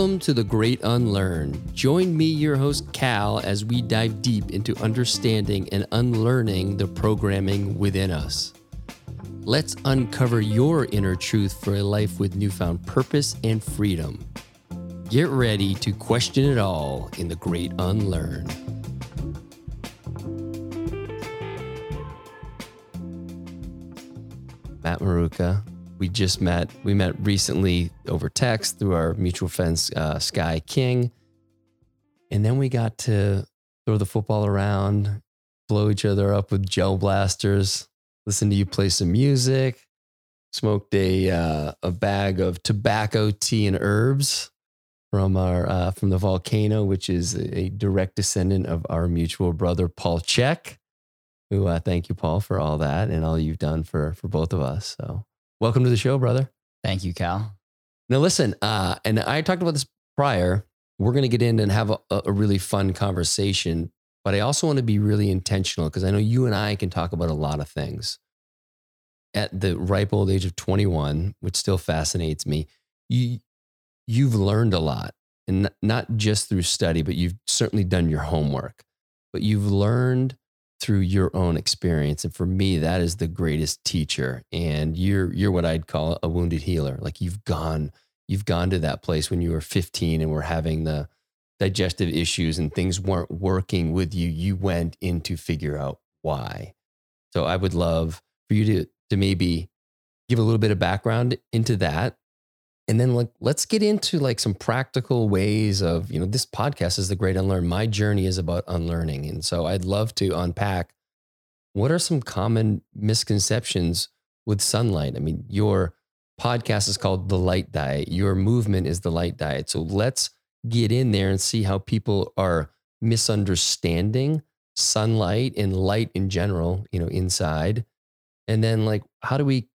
Welcome to The Great Unlearn. Join me, your host, Cal, as we dive deep into understanding and unlearning the programming within us. Let's uncover your inner truth for a life with newfound purpose and freedom. Get ready to question it all in The Great Unlearn. Matt Maruca, we just met. We met recently over text through our mutual friends, uh, Sky King. And then we got to throw the football around, blow each other up with gel blasters, listen to you play some music, smoked a, uh, a bag of tobacco, tea, and herbs from our uh, from the volcano, which is a direct descendant of our mutual brother Paul Chek. Who uh, thank you, Paul, for all that and all you've done for for both of us. So welcome to the show, brother. Thank you, Cal. Now, listen, uh, and I talked about this prior. We're going to get in and have a, a really fun conversation, but I also want to be really intentional because I know you and I can talk about a lot of things. At the ripe old age of 21, which still fascinates me, you you've learned a lot, and not just through study, but you've certainly done your homework. But you've learned through your own experience. And for me, that is the greatest teacher. And you're you're what I'd call a wounded healer. Like you've gone, you've gone to that place when you were 15 and were having the digestive issues and things weren't working with you. You went in to figure out why. So I would love for you to to maybe give a little bit of background into that and then like let's get into like some practical ways of you know this podcast is the great unlearn my journey is about unlearning. And so i'd love to unpack what are some common misconceptions with sunlight? I mean your podcast is called the light diet. Your movement is the light diet. So let's get in there and see how people are misunderstanding sunlight and light in general you know inside. And then like how do we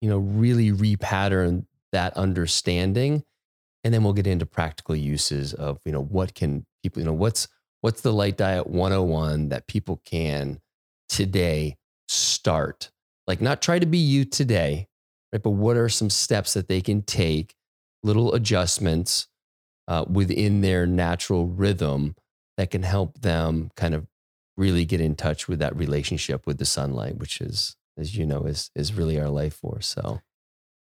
you know really repattern that understanding and then we'll get into practical uses of you know what can people you know what's what's the light diet 101 that people can today start? Like not try to be you today right but what are some steps that they can take little adjustments uh, within their natural rhythm that can help them kind of really get in touch with that relationship with the sunlight which is as you know is is really our life force so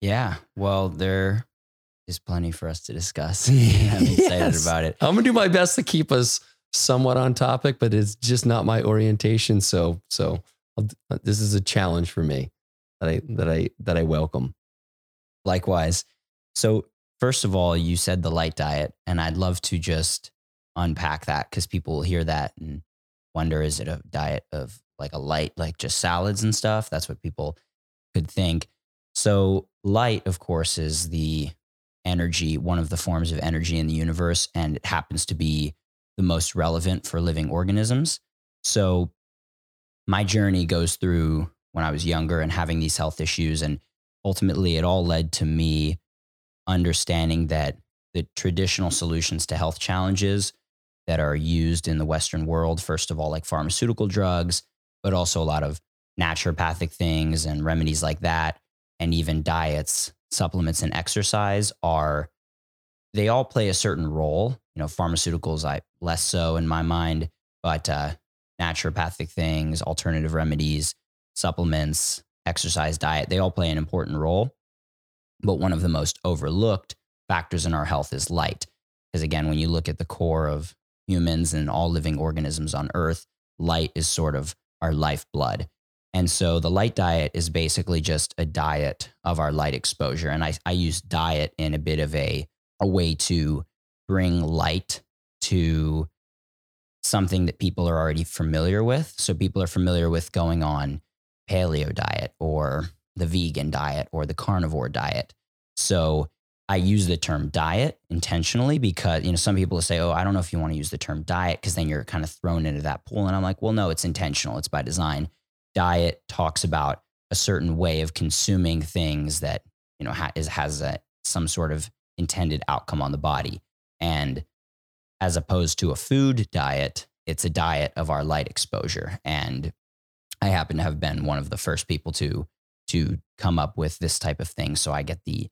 yeah. Well, there is plenty for us to discuss. I'm excited yes. about it. I'm gonna do my best to keep us somewhat on topic, but it's just not my orientation. So, so I'll, uh, this is a challenge for me that I that I that I welcome. Likewise. So, first of all, you said the light diet, and I'd love to just unpack that because people will hear that and wonder: is it a diet of like a light, like just salads and stuff? That's what people could think. So, light, of course, is the energy, one of the forms of energy in the universe, and it happens to be the most relevant for living organisms. So, my journey goes through when I was younger and having these health issues. And ultimately, it all led to me understanding that the traditional solutions to health challenges that are used in the Western world, first of all, like pharmaceutical drugs, but also a lot of naturopathic things and remedies like that, and even diets, supplements, and exercise are they all play a certain role. You know, pharmaceuticals, I less so in my mind, but uh, naturopathic things, alternative remedies, supplements, exercise, diet, they all play an important role. But one of the most overlooked factors in our health is light. Because again, when you look at the core of humans and all living organisms on earth, light is sort of our lifeblood. And so the light diet is basically just a diet of our light exposure. And I, I use diet in a bit of a, a way to bring light to something that people are already familiar with. So people are familiar with going on paleo diet or the vegan diet or the carnivore diet. So I use the term diet intentionally because, you know, some people say, oh, I don't know if you want to use the term diet because then you're kind of thrown into that pool. And I'm like, well, no, it's intentional. It's by design diet talks about a certain way of consuming things that you know ha- is, has a, some sort of intended outcome on the body and as opposed to a food diet it's a diet of our light exposure and i happen to have been one of the first people to to come up with this type of thing so i get the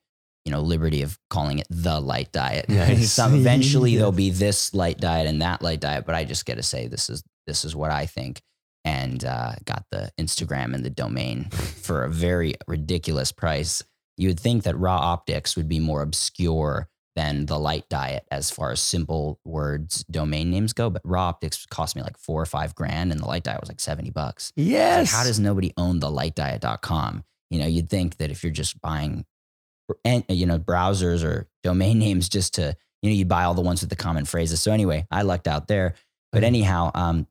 you know liberty of calling it the light diet. Nice. Some, eventually there'll be this light diet and that light diet, but I just get to say this is this is what I think. And uh, got the Instagram and the domain for a very ridiculous price. You would think that RA Optics would be more obscure than the light diet as far as simple words domain names go, but RA Optics cost me like four or five grand, and the light diet was like seventy bucks. It's Yes. Like, how does nobody own the lightdiet.com? You know, you'd think that if you're just buying, and you know, browsers or domain names just to, you know, you buy all the ones with the common phrases. So anyway, I lucked out there. But Mhm. anyhow, um,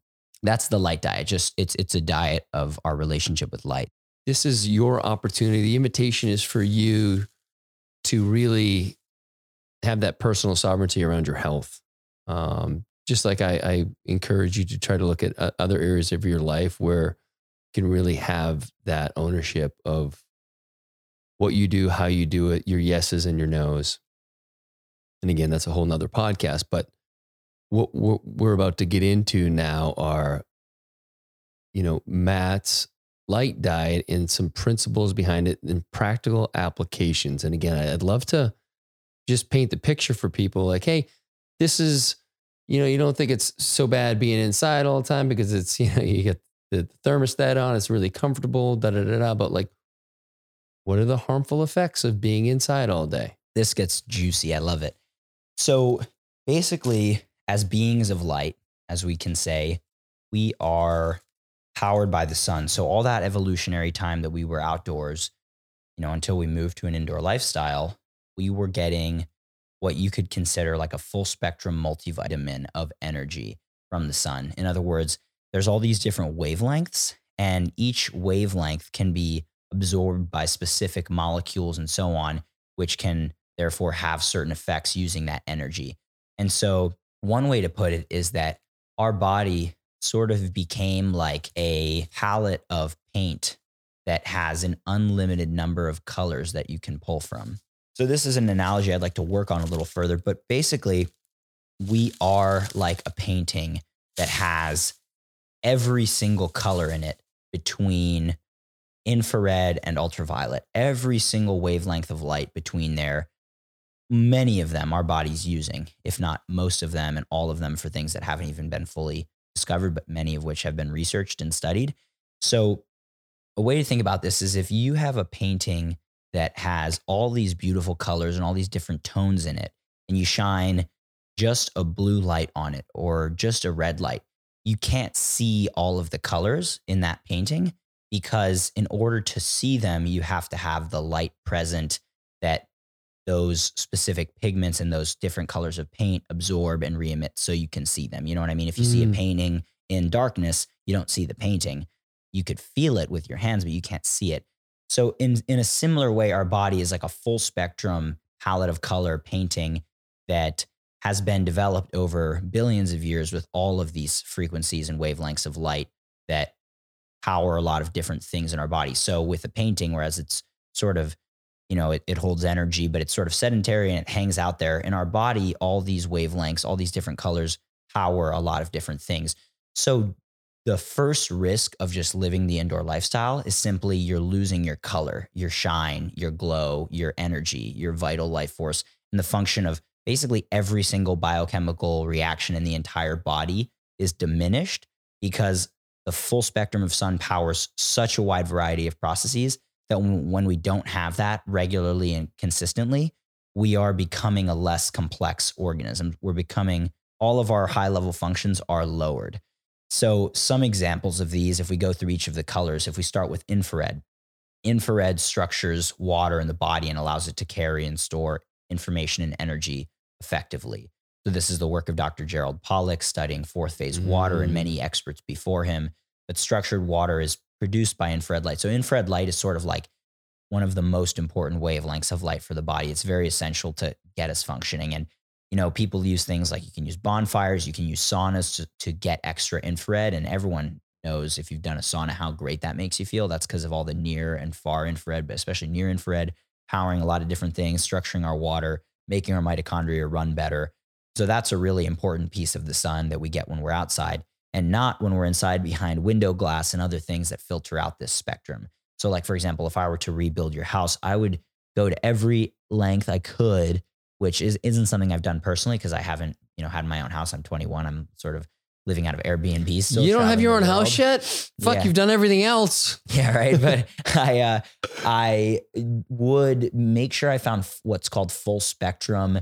that's the light diet. Just it's it's a diet of our relationship with light. this is your opportunity. The invitation is for you to really have that personal sovereignty around your health. Um, just like I, I encourage you to try to look at uh, other areas of your life where you can really have that ownership of what you do, how you do it, your yeses and your nos. And again, that's a whole nother podcast. But what we're, about to get into now are, you know, Matt's light diet and some principles behind it and practical applications. And again, I'd love to just paint the picture for people like, hey, this is, you know, you don't think it's so bad being inside all the time because it's, you know, you get the thermostat on, it's really comfortable, da da da da. But like, what are the harmful effects of being inside all day? This gets juicy. I love it. So basically, as beings of light, as we can say, we are powered by the sun. So all that evolutionary time that we were outdoors, you know, until we moved to an indoor lifestyle, we were getting what you could consider like a full spectrum multivitamin of energy from the sun. In other words, there's all these different wavelengths, and each wavelength can be absorbed by specific molecules and so on, which can therefore have certain effects using that energy. And so, one way to put it is that our body sort of became like a palette of paint that has an unlimited number of colors that you can pull from. So, this is an analogy I'd like to work on a little further, but basically, we are like a painting that has every single color in it between infrared and ultraviolet, every single wavelength of light between there. Many of them our body's using, if not most of them, and all of them for things that haven't even been fully discovered, but many of which have been researched and studied. So, a way to think about this is if you have a painting that has all these beautiful colors and all these different tones in it, and you shine just a blue light on it or just a red light, you can't see all of the colors in that painting because in order to see them, you have to have the light present that those specific pigments and those different colors of paint absorb and re-emit so you can see them. You know what I mean? If you see a Mm. painting in darkness, you don't see the painting. You could feel it with your hands, but you can't see it. So in in a similar way, our body is like a full spectrum palette of color painting that has been developed over billions of years with all of these frequencies and wavelengths of light that power a lot of different things in our body. So with a painting, whereas it's sort of, you know, it, it holds energy, but it's sort of sedentary and it hangs out there in our body, all these wavelengths, all these different colors power a lot of different things. So the first risk of just living the indoor lifestyle is simply you're losing your color, your shine, your glow, your energy, your vital life force, and the function of basically every single biochemical reaction in the entire body is diminished because the full spectrum of sun powers such a wide variety of processes that when, we don't have that regularly and consistently, we are becoming a less complex organism. We're becoming all of our high level functions are lowered. So, some examples of these, if we go through each of the colors, if we start with infrared, infrared structures water in the body and allows it to carry and store information and energy effectively. So, this is the work of Dr. Gerald Pollack studying fourth phase water and Mm. many experts before him. But structured water is produced by infrared light. So, infrared light is sort of like one of the most important wavelengths of light for the body. It's very essential to get us functioning. And, you know, people use things like you can use bonfires, you can use saunas to, to get extra infrared. And everyone knows if you've done a sauna how great that makes you feel. That's because of all the near and far infrared, but especially near infrared, powering a lot of different things, structuring our water, making our mitochondria run better. So that's a really important piece of the sun that we get when we're outside and not when we're inside behind window glass and other things that filter out this spectrum. So, like, for example, if I were to rebuild your house, I would go to every length I could, which is isn't something I've done personally because I haven't, you know, had my own house. I'm 21. I'm sort of living out of Airbnb. Still you don't have your own house yet? Fuck, Yeah. you've done everything else. Yeah, right. But I uh, I would make sure I found what's called full spectrum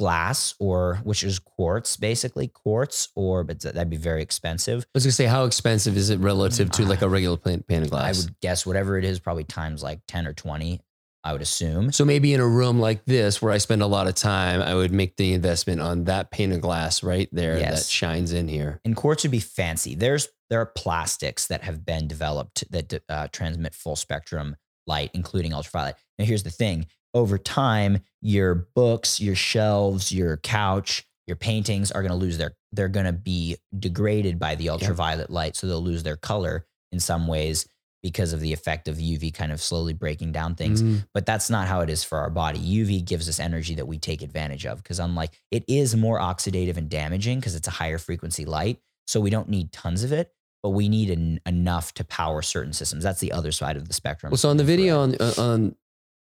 glass, or which is quartz, basically quartz, or but that'd be very expensive. I was gonna say, how expensive is it relative to like a regular pan- pane of glass? I would guess whatever it is, probably times like ten or twenty. I would assume. so maybe in a room like this, where I spend a lot of time, I would make the investment on that pane of glass right there Yes. that shines in here. And quartz would be fancy. There's there are plastics that have been developed that uh, transmit full spectrum light, including ultraviolet. Now, here's the thing: over time, your books, your shelves, your couch, your paintings are going to lose their. They're going to be degraded by the ultraviolet light, so they'll lose their color in some ways because of the effect of UV kind of slowly breaking down things Mm. but that's not how it is for our body. UV gives us energy that we take advantage of because unlike it is more oxidative and damaging because it's a higher frequency light. So we don't need tons of it, but we need en- enough to power certain systems. That's the other side of the spectrum. Well, so on the video on uh, on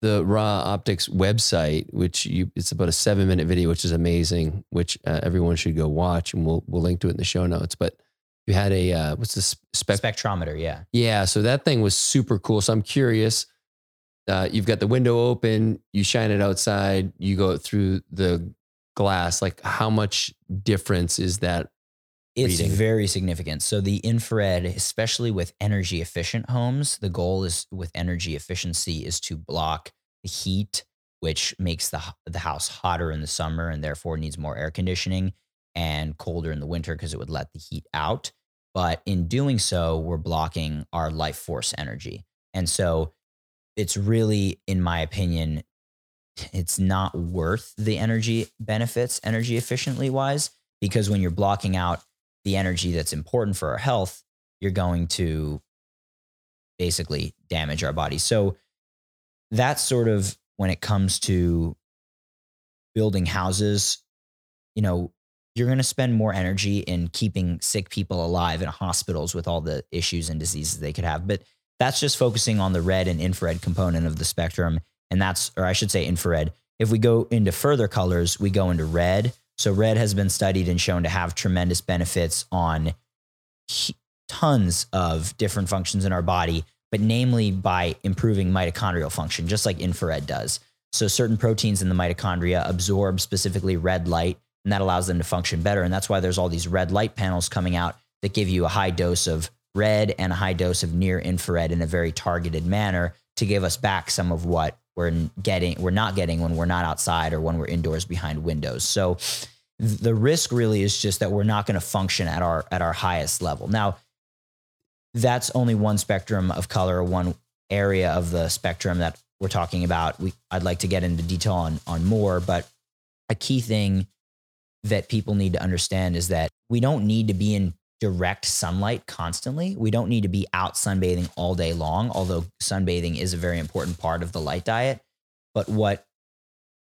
the RA Optics website, which you it's about a seven minute video, which is amazing, which uh, everyone should go watch, and we'll we'll link to it in the show notes. But you had a uh, what's the spec? spectrometer, yeah. Yeah, so that thing was super cool. So I'm curious. Uh, you've got the window open, you shine it outside, you go through the glass. Like, how much difference is that? It's reading. very significant. So the infrared, especially with energy efficient homes, the goal is with energy efficiency is to block the heat, which makes the the house hotter in the summer and therefore needs more air conditioning, and colder in the winter because it would let the heat out. But in doing so, we're blocking our life force energy, and so it's really, in my opinion, it's not worth the energy benefits, energy efficiently wise, because when you're blocking out the energy that's important for our health, you're going to basically damage our body. So that's sort of when it comes to building houses, you know, you're going to spend more energy in keeping sick people alive in hospitals with all the issues and diseases they could have. But that's just focusing on the red and infrared component of the spectrum. And that's, or I should say, infrared. If we go into further colors, we go into red. So, red has been studied and shown to have tremendous benefits on tons of different functions in our body, but namely by improving mitochondrial function, just like infrared does. So, certain proteins in the mitochondria absorb specifically red light, and that allows them to function better. And that's why there's all these red light panels coming out that give you a high dose of red and a high dose of near infrared in a very targeted manner to give us back some of what we're getting we're not getting when we're not outside or when we're indoors behind windows. So the risk really is just that we're not going to function at our at our highest level. Now that's only one spectrum of color, one area of the spectrum that we're talking about. We I'd like to get into detail on on more, but a key thing that people need to understand is that we don't need to be in direct sunlight constantly. We don't need to be out sunbathing all day long, although sunbathing is a very important part of the light diet. But what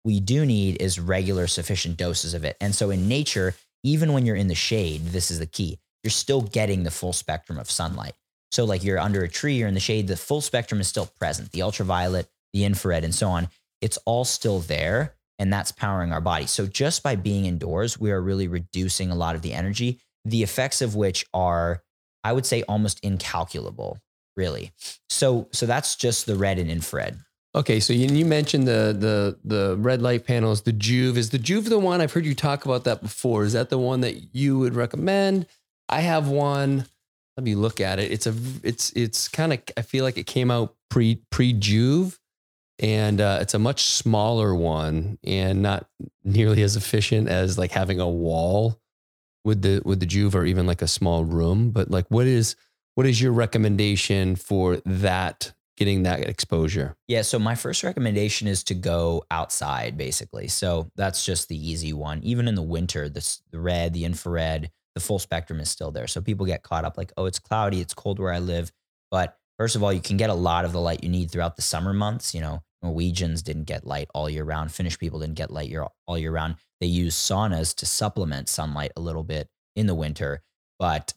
we do need is regular, sufficient doses of it. And so in nature, even when you're in the shade, this is the key, you're still getting the full spectrum of sunlight. So, like you're under a tree, you're in the shade, the full spectrum is still present the ultraviolet, the infrared, and so on. It's all still there, and that's powering our body. So, just by being indoors, we are really reducing a lot of the energy, the effects of which are, I would say, almost incalculable, really. So, so that's just the red and infrared. Okay, so you, you mentioned the the the red light panels. The Joovv is the Joovv the one I've heard you talk about that before. Is that the one that you would recommend? I have one. Let me look at it. It's a it's it's kind of I feel like it came out pre pre Joovv, and uh, it's a much smaller one and not nearly as efficient as like having a wall with the with the Joovv or even like a small room. But like, what is what is your recommendation for that getting that exposure? Yeah. So my first recommendation is to go outside, basically. So that's just the easy one. Even in the winter, the, s- the red, the infrared, the full spectrum is still there. So people get caught up like, oh, it's cloudy, it's cold where I live. But first of all, you can get a lot of the light you need throughout the summer months. You know, Norwegians didn't get light all year round. Finnish people didn't get light year, all year round. They use saunas to supplement sunlight a little bit in the winter, but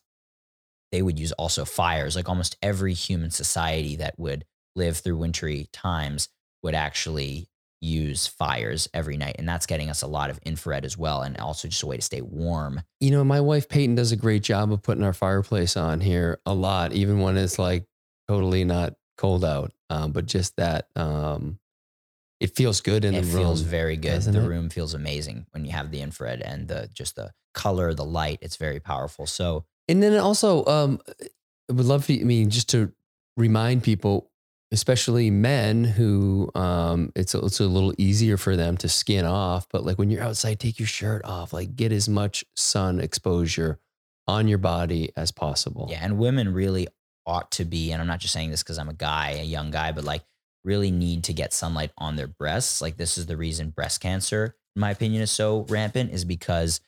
they would use also fires. Like almost every human society that would live through wintry times would actually use fires every night. And that's getting us a lot of infrared as well. And also just a way to stay warm. You know, my wife Peyton does a great job of putting our fireplace on here a lot, even when it's like totally not cold out. Um, but just that, um, it feels good in it the room. It feels very good. The it? room feels amazing when you have the infrared and the just the color, the light. It's very powerful. So And then also, um, I would love for you, I mean, just to remind people, especially men who um, it's, a, it's a little easier for them to skin off. But like when you're outside, take your shirt off, like get as much sun exposure on your body as possible. Yeah, and women really ought to be, and I'm not just saying this because I'm a guy, a young guy, but like really need to get sunlight on their breasts. Like this is the reason breast cancer, in my opinion, is so rampant, is because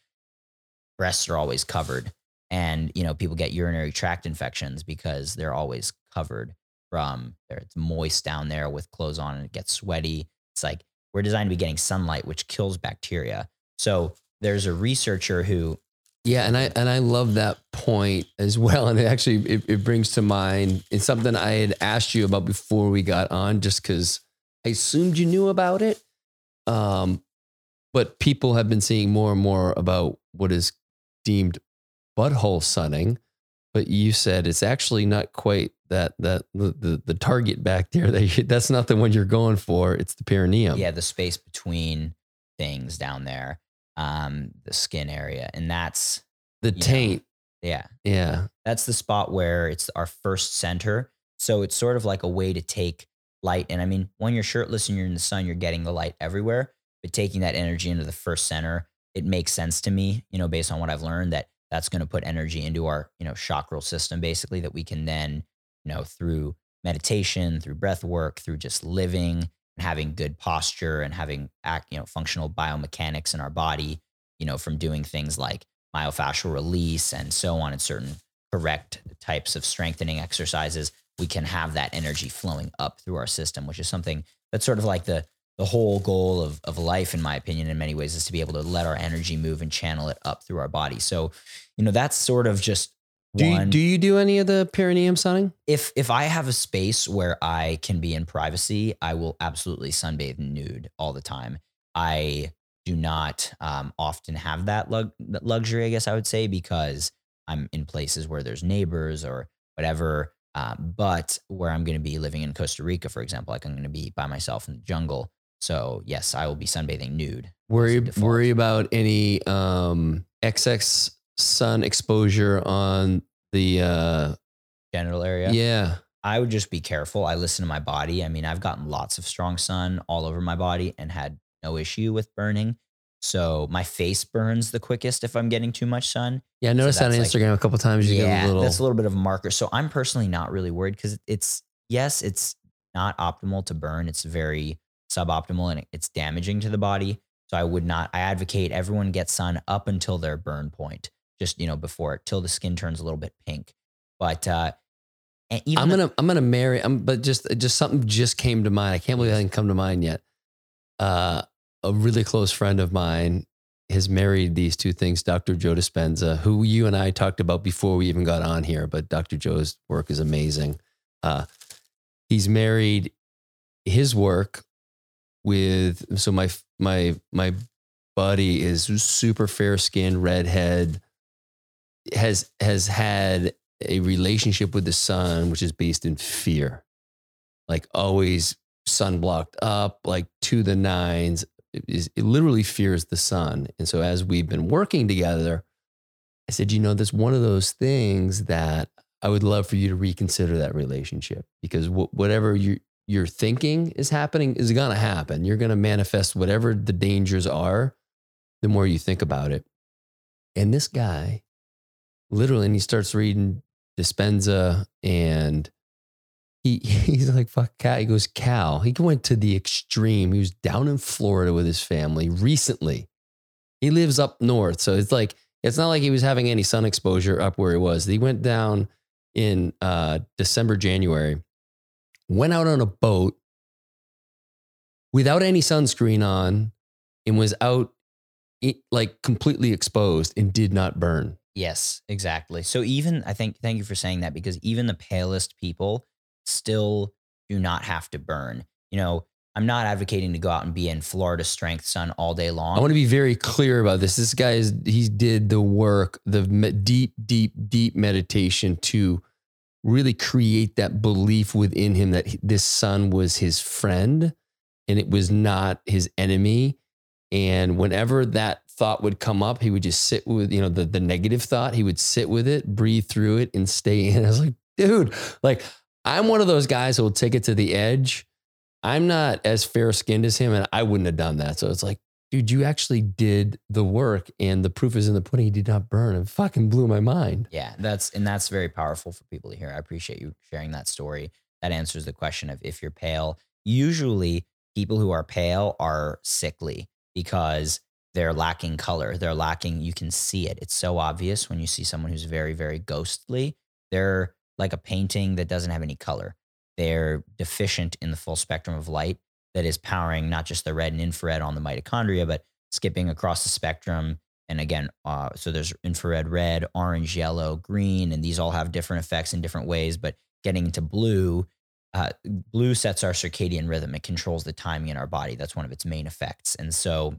breasts are always covered. And you know, people get urinary tract infections because they're always covered from there. It's moist down there with clothes on and it gets sweaty. It's like we're designed to be getting sunlight, which kills bacteria. So there's a researcher who Yeah, and I and I love that point as well. And it actually it, it brings to mind it's something I had asked you about before we got on, just because I assumed you knew about it. Um, but people have been seeing more and more about what is deemed butthole sunning. But you said it's actually not quite that that the the, the target back there. That you, that's not the one you're going for. It's the perineum. yeah the space between things down there um the skin area and that's the know. taint. yeah Yeah, that's the spot where it's our first center so it's sort of like a way to take light and i mean when you're shirtless and you're in the sun you're getting the light everywhere but taking that energy into the first center it makes sense to me you know based on what i've learned that that's going to put energy into our you know chakral system basically that we can then you know through meditation through breath work through just living having good posture and having act you know functional biomechanics in our body you know from doing things like myofascial release and so on and certain correct types of strengthening exercises we can have that energy flowing up through our system which is something that's sort of like the the whole goal of, of life in my opinion in many ways is to be able to let our energy move and channel it up through our body. So you know that's sort of just Do you, do you do any of the perineum sunning? if if I have a space where I can be in privacy, I will absolutely sunbathe nude all the time. I do not um, often have that lug- luxury, I guess I would say, because I'm in places where there's neighbors or whatever. Um, but where I'm going to be living in Costa Rica, for example, like I'm going to be by myself in the jungle. So yes, I will be sunbathing nude. Worry That's the default. worry about any um, XX sun exposure on the uh, Genital area. yeah. I would just be careful. I listen to my body. I mean, I've gotten lots of strong sun all over my body and had no issue with burning. So my face burns the quickest if I'm getting too much sun. Yeah, I noticed that on that's like- Instagram a couple times. You yeah, get a little. that's a little bit of a marker. So I'm personally not really worried because it's yes, it's not optimal to burn. It's very suboptimal and it's damaging to the body. So I would not. I advocate everyone get sun up until their burn point, just you know before it, till the skin turns a little bit pink. But uh, and even I'm gonna I'm gonna marry. I'm, but just just something just came to mind. I can't believe that didn't come to mind yet. Uh, a really close friend of mine has married these two things, Dr. Joe Dispenza, who you and I talked about before we even got on here. But Dr. Joe's work is amazing. Uh, he's married his work with so my my my buddy is super fair skinned redhead has has had a relationship with the sun which is based in fear. Like always sun blocked up like to the nines. It, is, it literally fears the sun. And so as we've been working together i said you know that's one of those things that i would love for you to reconsider that relationship because wh- whatever you you're thinking is happening is going to happen. You're going to manifest whatever the dangers are the more you think about it. And this guy literally and he starts reading dispenza and he he's like fuck cal he goes cal he went to the extreme. He was down in florida with his family recently. He lives up north so it's like it's not like he was having any sun exposure up where he was. He went down in uh december january went out on a boat without any sunscreen on and was out like completely exposed and did not burn Yes, exactly. So even I think thank you for saying that because even the palest people still do not have to burn. You know, I'm not advocating to go out and be in Florida strength sun all day long. I want to be very clear about this. This guy is he did the work, the deep, deep, deep meditation to really create that belief within him that this sun was his friend and it was not his enemy. And whenever that thought would come up, he would just sit with, you know, the, the negative thought. He would sit with it, breathe through it, and stay in. I was like, dude, like I'm one of those guys who will take it to the edge. I'm not as fair skinned as him, and I wouldn't have done that. So it's like, dude, you actually did the work, and the proof is in the pudding. He did not burn. It fucking blew my mind. Yeah, that's and that's very powerful for people to hear. I appreciate you sharing that story. That answers the question of if you're pale. Usually, people who are pale are sickly because they're lacking color. They're lacking. You can see it. It's so obvious when you see someone who's very, very ghostly. They're like a painting that doesn't have any color. They're deficient in the full spectrum of light that is powering not just the red and infrared on the mitochondria, but skipping across the spectrum. And again, uh, so there's infrared red, orange, yellow, green, and these all have different effects in different ways. But getting into blue, uh, blue sets our circadian rhythm. It controls the timing in our body. That's one of its main effects. And so,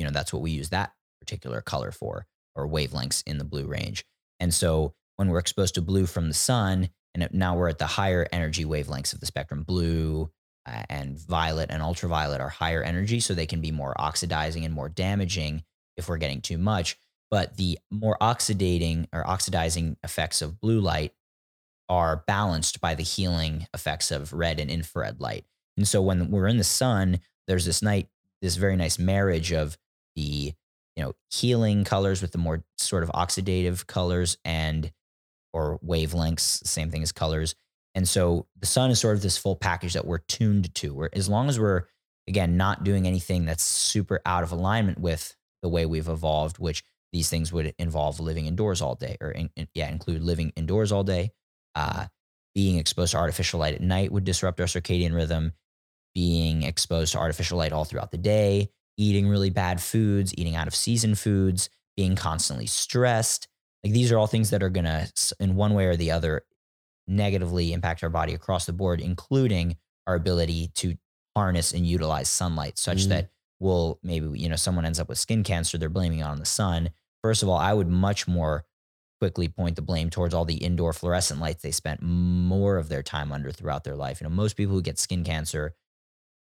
you know, that's what we use that particular color for or wavelengths in the blue range. And so when we're exposed to blue from the sun, and now we're at the higher energy wavelengths of the spectrum, blue uh, and violet and ultraviolet are higher energy, so they can be more oxidizing and more damaging if we're getting too much. But the more oxidating or oxidizing effects of blue light are balanced by the healing effects of red and infrared light. And so when we're in the sun, there's this night, this very nice marriage of the you know healing colors with the more sort of oxidative colors and or wavelengths, same thing as colors. And so the sun is sort of this full package that we're tuned to. Where as long as we're again not doing anything that's super out of alignment with the way we've evolved, which these things would involve living indoors all day, or in, in- yeah, include living indoors all day. Uh, being exposed to artificial light at night would disrupt our circadian rhythm. Being exposed to artificial light all throughout the day, eating really bad foods, eating out of season foods, being constantly stressed. Like these are all things that are going to, in one way or the other, negatively impact our body across the board, including our ability to harness and utilize sunlight, such Mhm. that will maybe, you know, someone ends up with skin cancer, they're blaming it on the sun. First of all, I would much more quickly point the blame towards all the indoor fluorescent lights they spent more of their time under throughout their life. You know, most people who get skin cancer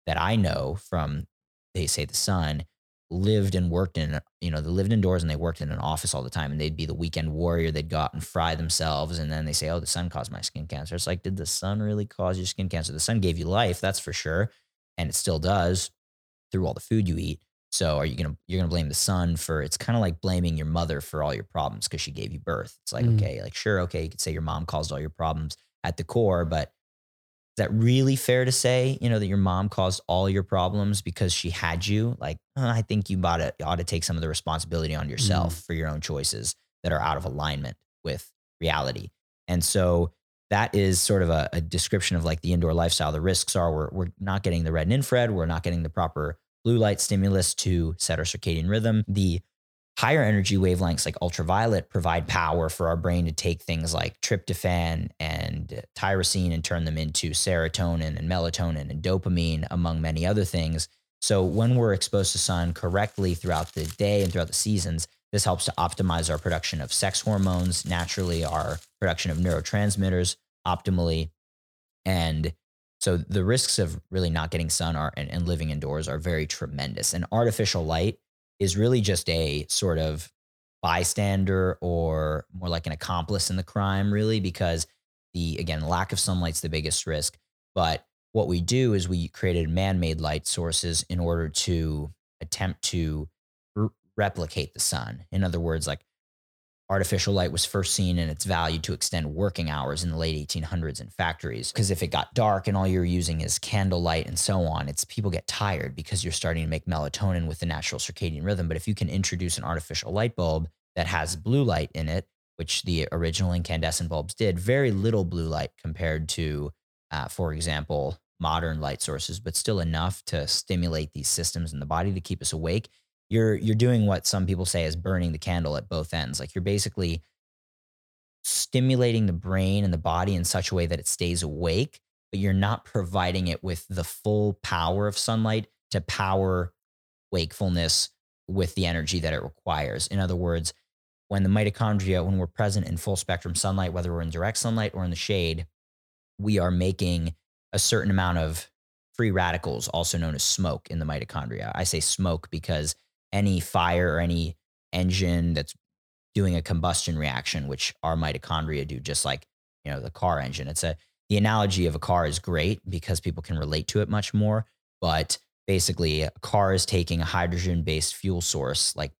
that I know from, they say the sun, lived and worked in, you know, they lived indoors and they worked in an office all the time and they'd be the weekend warrior. They'd go out and fry themselves. And then they say, oh, the sun caused my skin cancer. It's like, did the sun really cause your skin cancer? The sun gave you life, that's for sure. And it still does through all the food you eat. So are you gonna you're gonna blame the sun for it's kind of like blaming your mother for all your problems because she gave you birth. It's like, Mm. okay, like sure, okay, you could say your mom caused all your problems at the core, but is that really fair to say, you know, that your mom caused all your problems because she had you? Like, uh, I think you ought to, ought to take some of the responsibility on yourself for your own choices that are out of alignment with reality. And so that is sort of a, a description of like the indoor lifestyle. The risks are we're, we're not getting the red and infrared, we're not getting the proper blue light stimulus to set our circadian rhythm. The higher energy wavelengths like ultraviolet provide power for our brain to take things like tryptophan and tyrosine and turn them into serotonin and melatonin and dopamine among many other things. So when we're exposed to sun correctly throughout the day and throughout the seasons this helps to optimize our production of sex hormones naturally our production of neurotransmitters optimally. And so the risks of really not getting sun are and, and living indoors are very tremendous. And artificial light is really just a sort of bystander or more like an accomplice in the crime, really, because the, again, lack of sunlight's the biggest risk. But what we do is we created man made light sources in order to attempt to r- replicate the sun. In other words, like artificial light was first seen in its value to extend working hours in the late 1800s in factories. Because if it got dark and all you're using is candlelight and so on it's people get tired because you're starting to make melatonin with the natural circadian rhythm. But if you can introduce an artificial light bulb that has blue light in it which the original incandescent bulbs did very little blue light compared to uh, for example modern light sources but still enough to stimulate these systems in the body to keep us awake you're you're doing what some people say is burning the candle at both ends. Like you're basically stimulating the brain and the body in such a way that it stays awake but you're not providing it with the full power of sunlight to power wakefulness with the energy that it requires. In other words, when the mitochondria, when we're present in full spectrum sunlight, whether we're in direct sunlight or in the shade, we are making a certain amount of free radicals, also known as smoke in the mitochondria. I say smoke because any fire or any engine that's doing a combustion reaction, which our mitochondria do, just like you know the car engine. It's a the analogy of a car is great because people can relate to it much more. But basically, a car is taking a hydrogen based fuel source like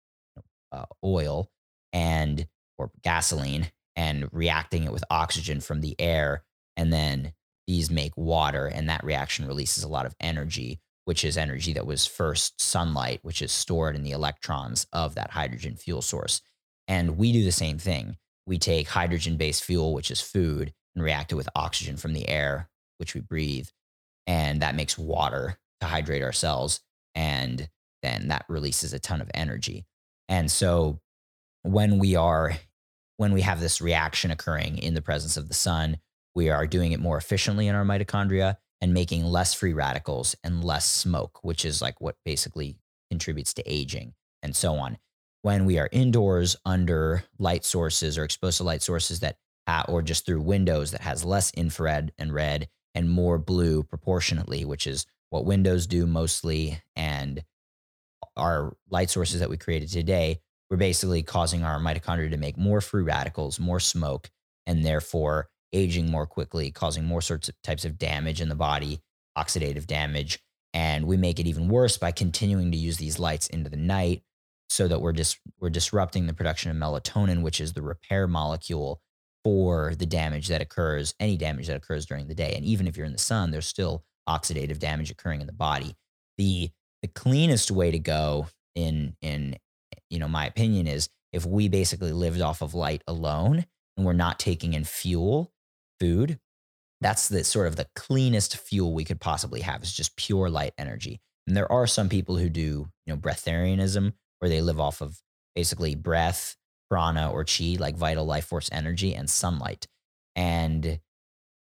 uh, oil and or gasoline and reacting it with oxygen from the air and then these make water and that reaction releases a lot of energy which is energy that was first sunlight which is stored in the electrons of that hydrogen fuel source. And we do the same thing. We take hydrogen based fuel which is food and react it with oxygen from the air which we breathe and that makes water to hydrate our cells and then that releases a ton of energy. And so when we are when we have this reaction occurring in the presence of the sun, we are doing it more efficiently in our mitochondria and making less free radicals and less smoke, which is like what basically contributes to aging and so on. When we are indoors under light sources or exposed to light sources that, or just through windows that has less infrared and red and more blue proportionately, which is what windows do mostly, and our light sources that we created today we're basically causing our mitochondria to make more free radicals, more smoke, and therefore aging more quickly, causing more sorts of types of damage in the body, oxidative damage. And we make it even worse by continuing to use these lights into the night so that we're just we're disrupting the production of melatonin, which is the repair molecule for the damage that occurs, any damage that occurs during the day. And even if you're in the sun, there's still oxidative damage occurring in the body. The the cleanest way to go in in you know, my opinion is if we basically lived off of light alone and we're not taking in fuel, food, that's the sort of the cleanest fuel we could possibly have is just pure light energy. And there are some people who do, you know, breatharianism where they live off of basically breath, prana, or chi, like vital life force energy and sunlight. And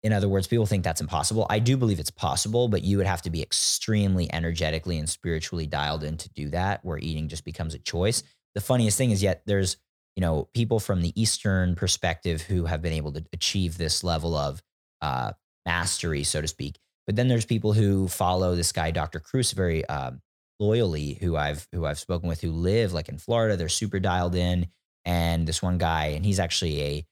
in other words, people think that's impossible. I do believe it's possible, but you would have to be extremely energetically and spiritually dialed in to do that, where eating just becomes a choice. The funniest thing is, yet there's you know people from the Eastern perspective who have been able to achieve this level of uh, mastery, so to speak. But then there's people who follow this guy, Dr. Kruse, very uh, loyally, who I've who I've spoken with, who live like in Florida. They're super dialed in, and this one guy, and he's actually a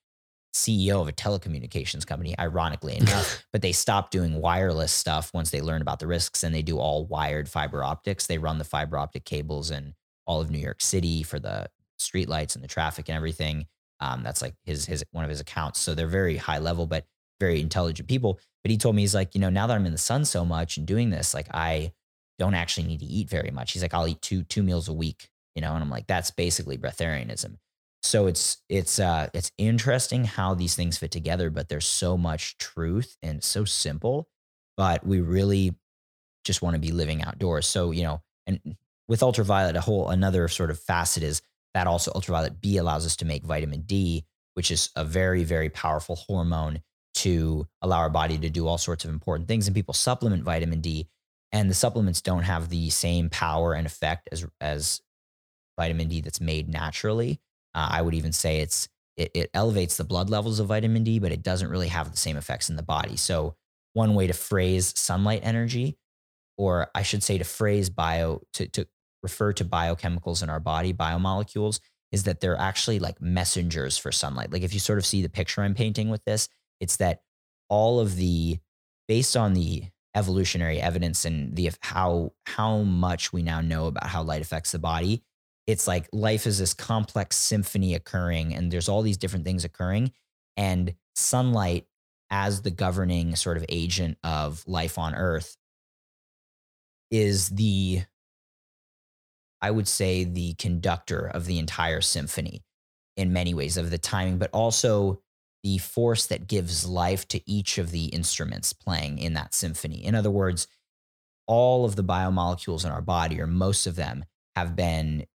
CEO of a telecommunications company, ironically enough, but they stopped doing wireless stuff once they learned about the risks and they do all wired fiber optics. They run the fiber optic cables in all of New York City for the streetlights and the traffic and everything. Um, that's like his his one of his accounts. So they're very high level, but very intelligent people. But he told me he's like, you know, now that I'm in the sun so much and doing this, like I don't actually need to eat very much. He's like, I'll eat two two meals a week, you know, and I'm like, that's basically breatharianism. So it's it's uh it's interesting how these things fit together, but there's so much truth and so simple, but we really just want to be living outdoors. So, you know, and with ultraviolet, a whole another sort of facet is that also ultraviolet B allows us to make vitamin D, which is a very, very powerful hormone to allow our body to do all sorts of important things. And people supplement vitamin D, and the supplements don't have the same power and effect as as vitamin D that's made naturally. Uh, I would even say it's it, it elevates the blood levels of vitamin D, but it doesn't really have the same effects in the body. So one way to phrase sunlight energy, or I should say to phrase bio to, to refer to biochemicals in our body, biomolecules, is that they're actually like messengers for sunlight. Like if you sort of see the picture I'm painting with this, it's that all of the based on the evolutionary evidence and the how how much we now know about how light affects the body it's like life is this complex symphony occurring and there's all these different things occurring and sunlight as the governing sort of agent of life on earth is the i would say the conductor of the entire symphony in many ways of the timing but also the force that gives life to each of the instruments playing in that symphony in other words all of the biomolecules in our body or most of them have been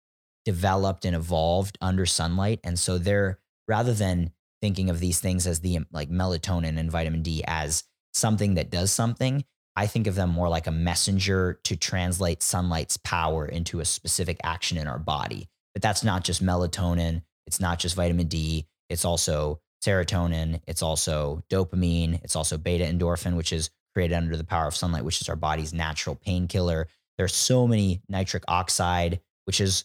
developed and evolved under sunlight. And so they're rather than thinking of these things as the like melatonin and vitamin D as something that does something, I think of them more like a messenger to translate sunlight's power into a specific action in our body. But that's not just melatonin, it's not just vitamin D, it's also serotonin, it's also dopamine, it's also beta endorphin, which is created under the power of sunlight, which is our body's natural painkiller. There's so many nitric oxide, which is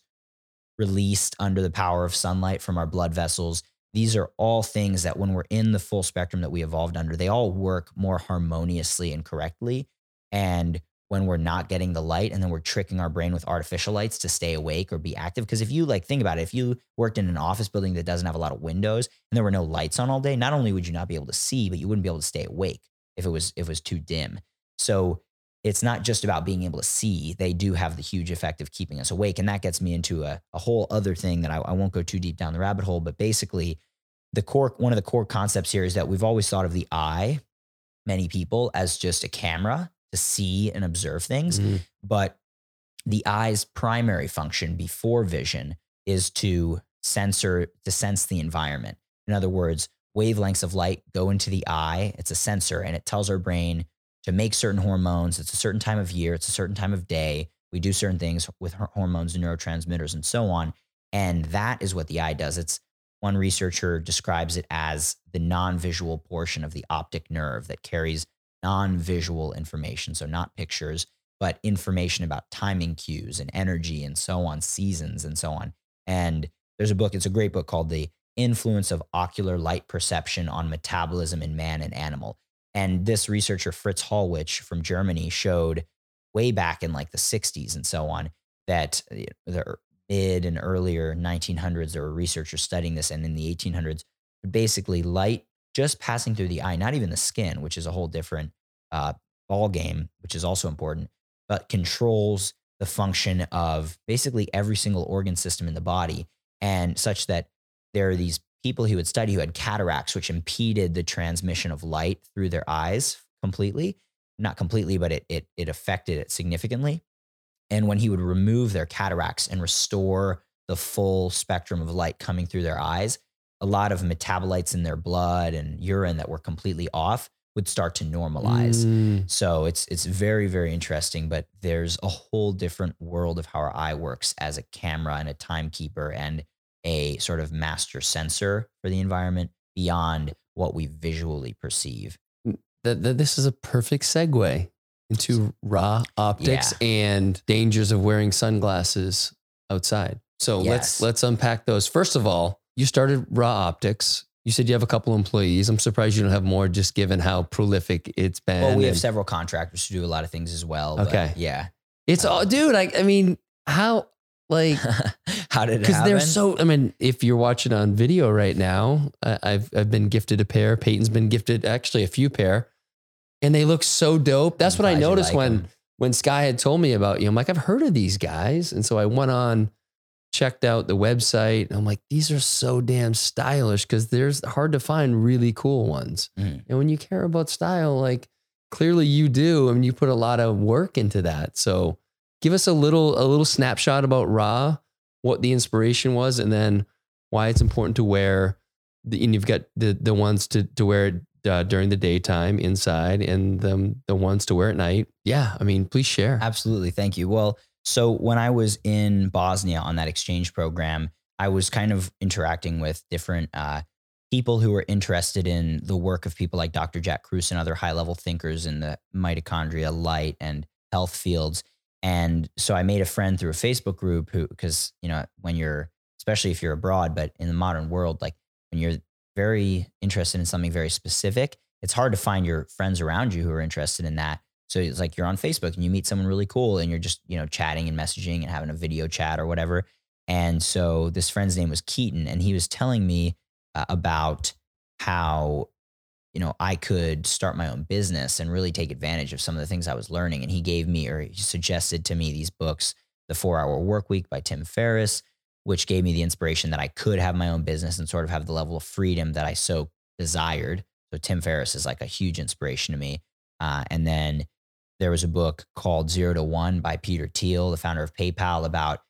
released under the power of sunlight from our blood vessels. These are all things that when we're in the full spectrum that we evolved under, they all work more harmoniously and correctly. And when we're not getting the light and then we're tricking our brain with artificial lights to stay awake or be active. Because if you like think about it, if you worked in an office building that doesn't have a lot of windows and there were no lights on all day, not only would you not be able to see, but you wouldn't be able to stay awake if it was if it was too dim. So it's not just about being able to see. They do have the huge effect of keeping us awake. And that gets me into a, a whole other thing that I, I won't go too deep down the rabbit hole, but basically the core one of the core concepts here is that we've always thought of the eye, many people, as just a camera to see and observe things. Mhm. But the eye's primary function before vision is to sensor, to sense the environment. In other words, wavelengths of light go into the eye. It's a sensor and it tells our brain to make certain hormones. It's a certain time of year, it's a certain time of day. We do certain things with hormones and neurotransmitters and so on. And that is what the eye does. It's one researcher describes it as the non visual portion of the optic nerve that carries non visual information. So, not pictures, but information about timing cues and energy and so on, seasons and so on. And there's a book, it's a great book called The Influence of Ocular Light Perception on Metabolism in Man and Animal. And this researcher, Fritz Hollwich from Germany, showed way back in like the 60s and so on that uh, the mid and earlier 1900s, there were researchers studying this. And in the 1800s, basically light just passing through the eye, not even the skin, which is a whole different uh, ball game, which is also important, but controls the function of basically every single organ system in the body, and such that there are these people he would study who had cataracts, which impeded the transmission of light through their eyes completely. Not completely, but it it it affected it significantly. And when he would remove their cataracts and restore the full spectrum of light coming through their eyes, a lot of metabolites in their blood and urine that were completely off would start to normalize. Mm. So it's it's very very interesting, but there's a whole different world of how our eye works as a camera and a timekeeper and a sort of master sensor for the environment beyond what we visually perceive. That, that this is a perfect segue into RA Optics and dangers of wearing sunglasses outside. So let's let's unpack those. First of all, you started RA Optics. You said you have a couple employees. I'm surprised you don't have more, just given how prolific it's been. Well, we have and several contractors who do a lot of things as well. but Okay. yeah. it's all, um, dude. I, I mean, how like how did it because they're so. I mean, if you're watching on video right now, I, I've I've been gifted a pair. Peyton's been gifted actually a few pair, and they look so dope. That's I'm what I noticed like when 'em. when Sky had told me about you. I'm like, I've heard of these guys, and so I went on, checked out the website, and I'm like, these are so damn stylish because there's hard to find really cool ones. Mhm. And when you care about style, like clearly you do, I mean, you put a lot of work into that. So give us a little a little snapshot about RA, what the inspiration was, and then why it's important to wear. The, and you've got the the ones to to wear it uh, during the daytime inside, and the the ones to wear at night. Yeah, I mean, please share. Absolutely. Thank you. Well, so when I was in Bosnia on that exchange program, I was kind of interacting with different uh, people who were interested in the work of people like Dr. Jack Kruse and other high level thinkers in the mitochondria, light, and health fields. And so I made a friend through a Facebook group who, because, you know, when you're, especially if you're abroad, but in the modern world, like when you're very interested in something very specific, it's hard to find your friends around you who are interested in that. So it's like you're on Facebook and you meet someone really cool and you're just, you know, chatting and messaging and having a video chat or whatever. And so this friend's name was Keaton and he was telling me uh, about how, you know, I could start my own business and really take advantage of some of the things I was learning. And he gave me or he suggested to me these books, The Four Hour Work Week by Tim Ferriss, which gave me the inspiration that I could have my own business and sort of have the level of freedom that I so desired. So Tim Ferriss is like a huge inspiration to me. Uh, and then there was a book called Zero to One by Peter Thiel, the founder of PayPal, about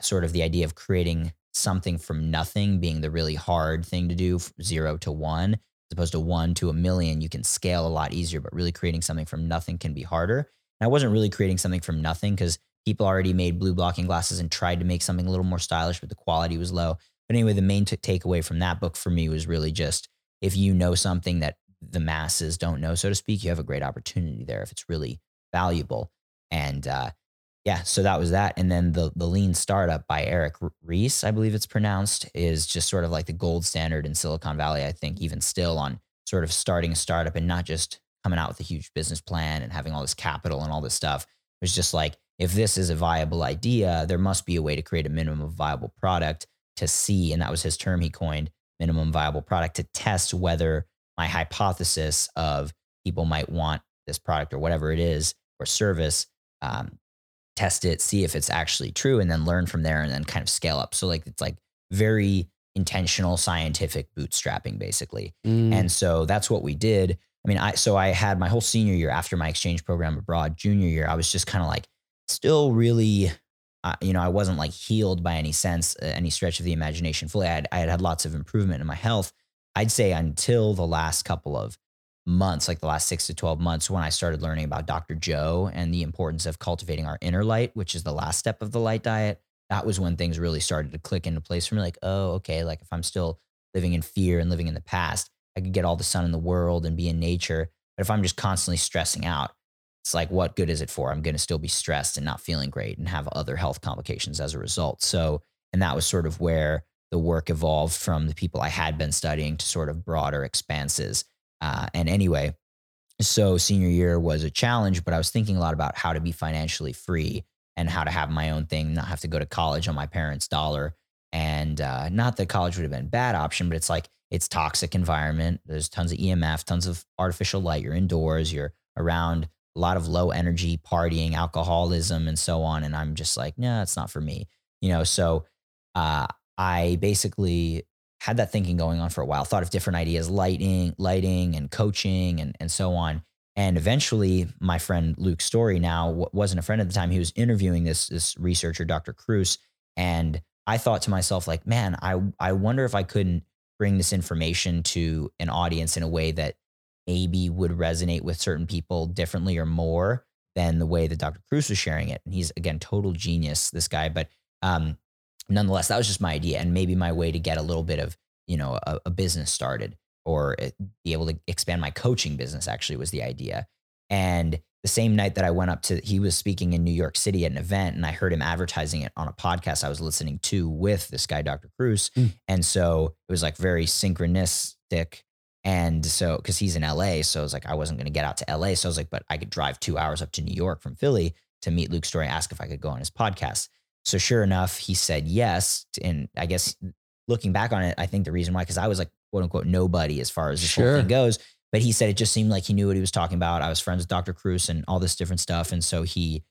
sort of the idea of creating something from nothing being the really hard thing to do, zero to one. as opposed to one to a million, you can scale a lot easier, but really creating something from nothing can be harder. And I wasn't really creating something from nothing because people already made blue blocking glasses and tried to make something a little more stylish, but the quality was low. But anyway, the main t- takeaway from that book for me was really just if you know something that the masses don't know, so to speak, you have a great opportunity there if it's really valuable. And uh, yeah, so that was that. And then the the Lean Startup by Eric Ries, I believe it's pronounced, is just sort of like the gold standard in Silicon Valley. I think even still on sort of starting a startup and not just coming out with a huge business plan and having all this capital and all this stuff. It was just like if this is a viable idea, there must be a way to create a minimum viable product to see, and that was his term he coined, minimum viable product to test whether my hypothesis of people might want this product or whatever it is or service um, test it, see if it's actually true, and then learn from there and then kind of scale up. So like it's like very intentional scientific bootstrapping basically. Mm. And so that's what we did. I mean, I so I had my whole senior year after my exchange program abroad, junior year, I was just kind of like still really uh, you know, I wasn't like healed by any sense, uh, any stretch of the imagination fully. I had, I had had lots of improvement in my health. I'd say until the last couple of months, like the last six to 12 months, when I started learning about Dr. Joe and the importance of cultivating our inner light, which is the last step of the light diet, that was when things really started to click into place for me. Like, oh, okay, like if I'm still living in fear and living in the past, I could get all the sun in the world and be in nature. But if I'm just constantly stressing out, it's like, what good is it for? I'm going to still be stressed and not feeling great and have other health complications as a result. So, and that was sort of where the work evolved from the people I had been studying to sort of broader expanses uh, and anyway, so senior year was a challenge, but I was thinking a lot about how to be financially free and how to have my own thing, not have to go to college on my parents' dollar. And uh, not that college would have been a bad option, but it's like it's toxic environment. There's tons of EMF, tons of artificial light. You're indoors. You're around a lot of low energy partying, alcoholism, and so on. And I'm just like, no, it's not for me. You know, so uh, I basically had that thinking going on for a while, thought of different ideas, lighting, lighting and coaching and, and so on. And eventually my friend Luke Storey now wasn't a friend at the time. He was interviewing this, this researcher, Dr. Kruse. And I thought to myself, like, man, I, I wonder if I couldn't bring this information to an audience in a way that maybe would resonate with certain people differently or more than the way that Dr. Kruse was sharing it. And he's again, total genius, this guy. But um, nonetheless, that was just my idea and maybe my way to get a little bit of, you know, a, a business started or eh, be able to expand my coaching business actually was the idea. And the same night that I went up to, he was speaking in New York City at an event, and I heard him advertising it on a podcast I was listening to with this guy, Dr. Kruse. Mm. And so it was like very synchronistic. And so, because he's in LA, so I was like, I wasn't going to get out to LA. So I was like, but I could drive two hours up to New York from Philly to meet Luke Storey, ask if I could go on his podcast. So sure enough, he said yes. And I guess looking back on it, I think the reason why, because I was like quote unquote nobody as far as this sure. whole thing goes. But he said it just seemed like he knew what he was talking about. I was friends with Dr. Kruse and all this different stuff. And so he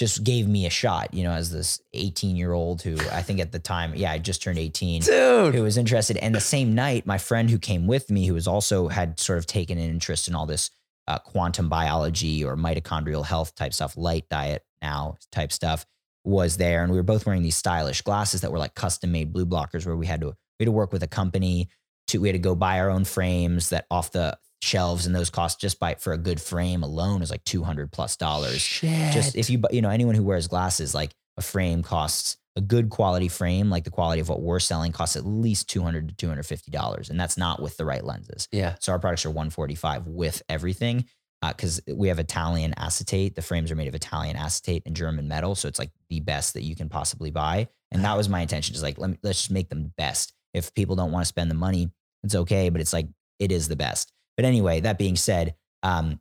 just gave me a shot, you know, as this 18 year old who I think at the time, yeah, I just turned 18. Dude. Who was interested. And the same night, my friend who came with me, who was also had sort of taken an interest in all this uh, quantum biology or mitochondrial health type stuff, light diet now type stuff was there and we were both wearing these stylish glasses that were like custom made blue blockers where we had to we had to work with a company to we had to go buy our own frames that off the shelves and those costs just by for a good frame alone is like 200 plus dollars Shit. just if you you know anyone who wears glasses like a frame costs a good quality frame like the quality of what we're selling costs at least 200 to 250 dollars and that's not with the right lenses yeah so our products are 145 with everything because uh, we have Italian acetate. The frames are made of Italian acetate and German metal, so it's like the best that you can possibly buy. And that was my intention, just like let me, let's just make them best. If people don't want to spend the money, it's okay, but it's like it is the best. But anyway, that being said, um,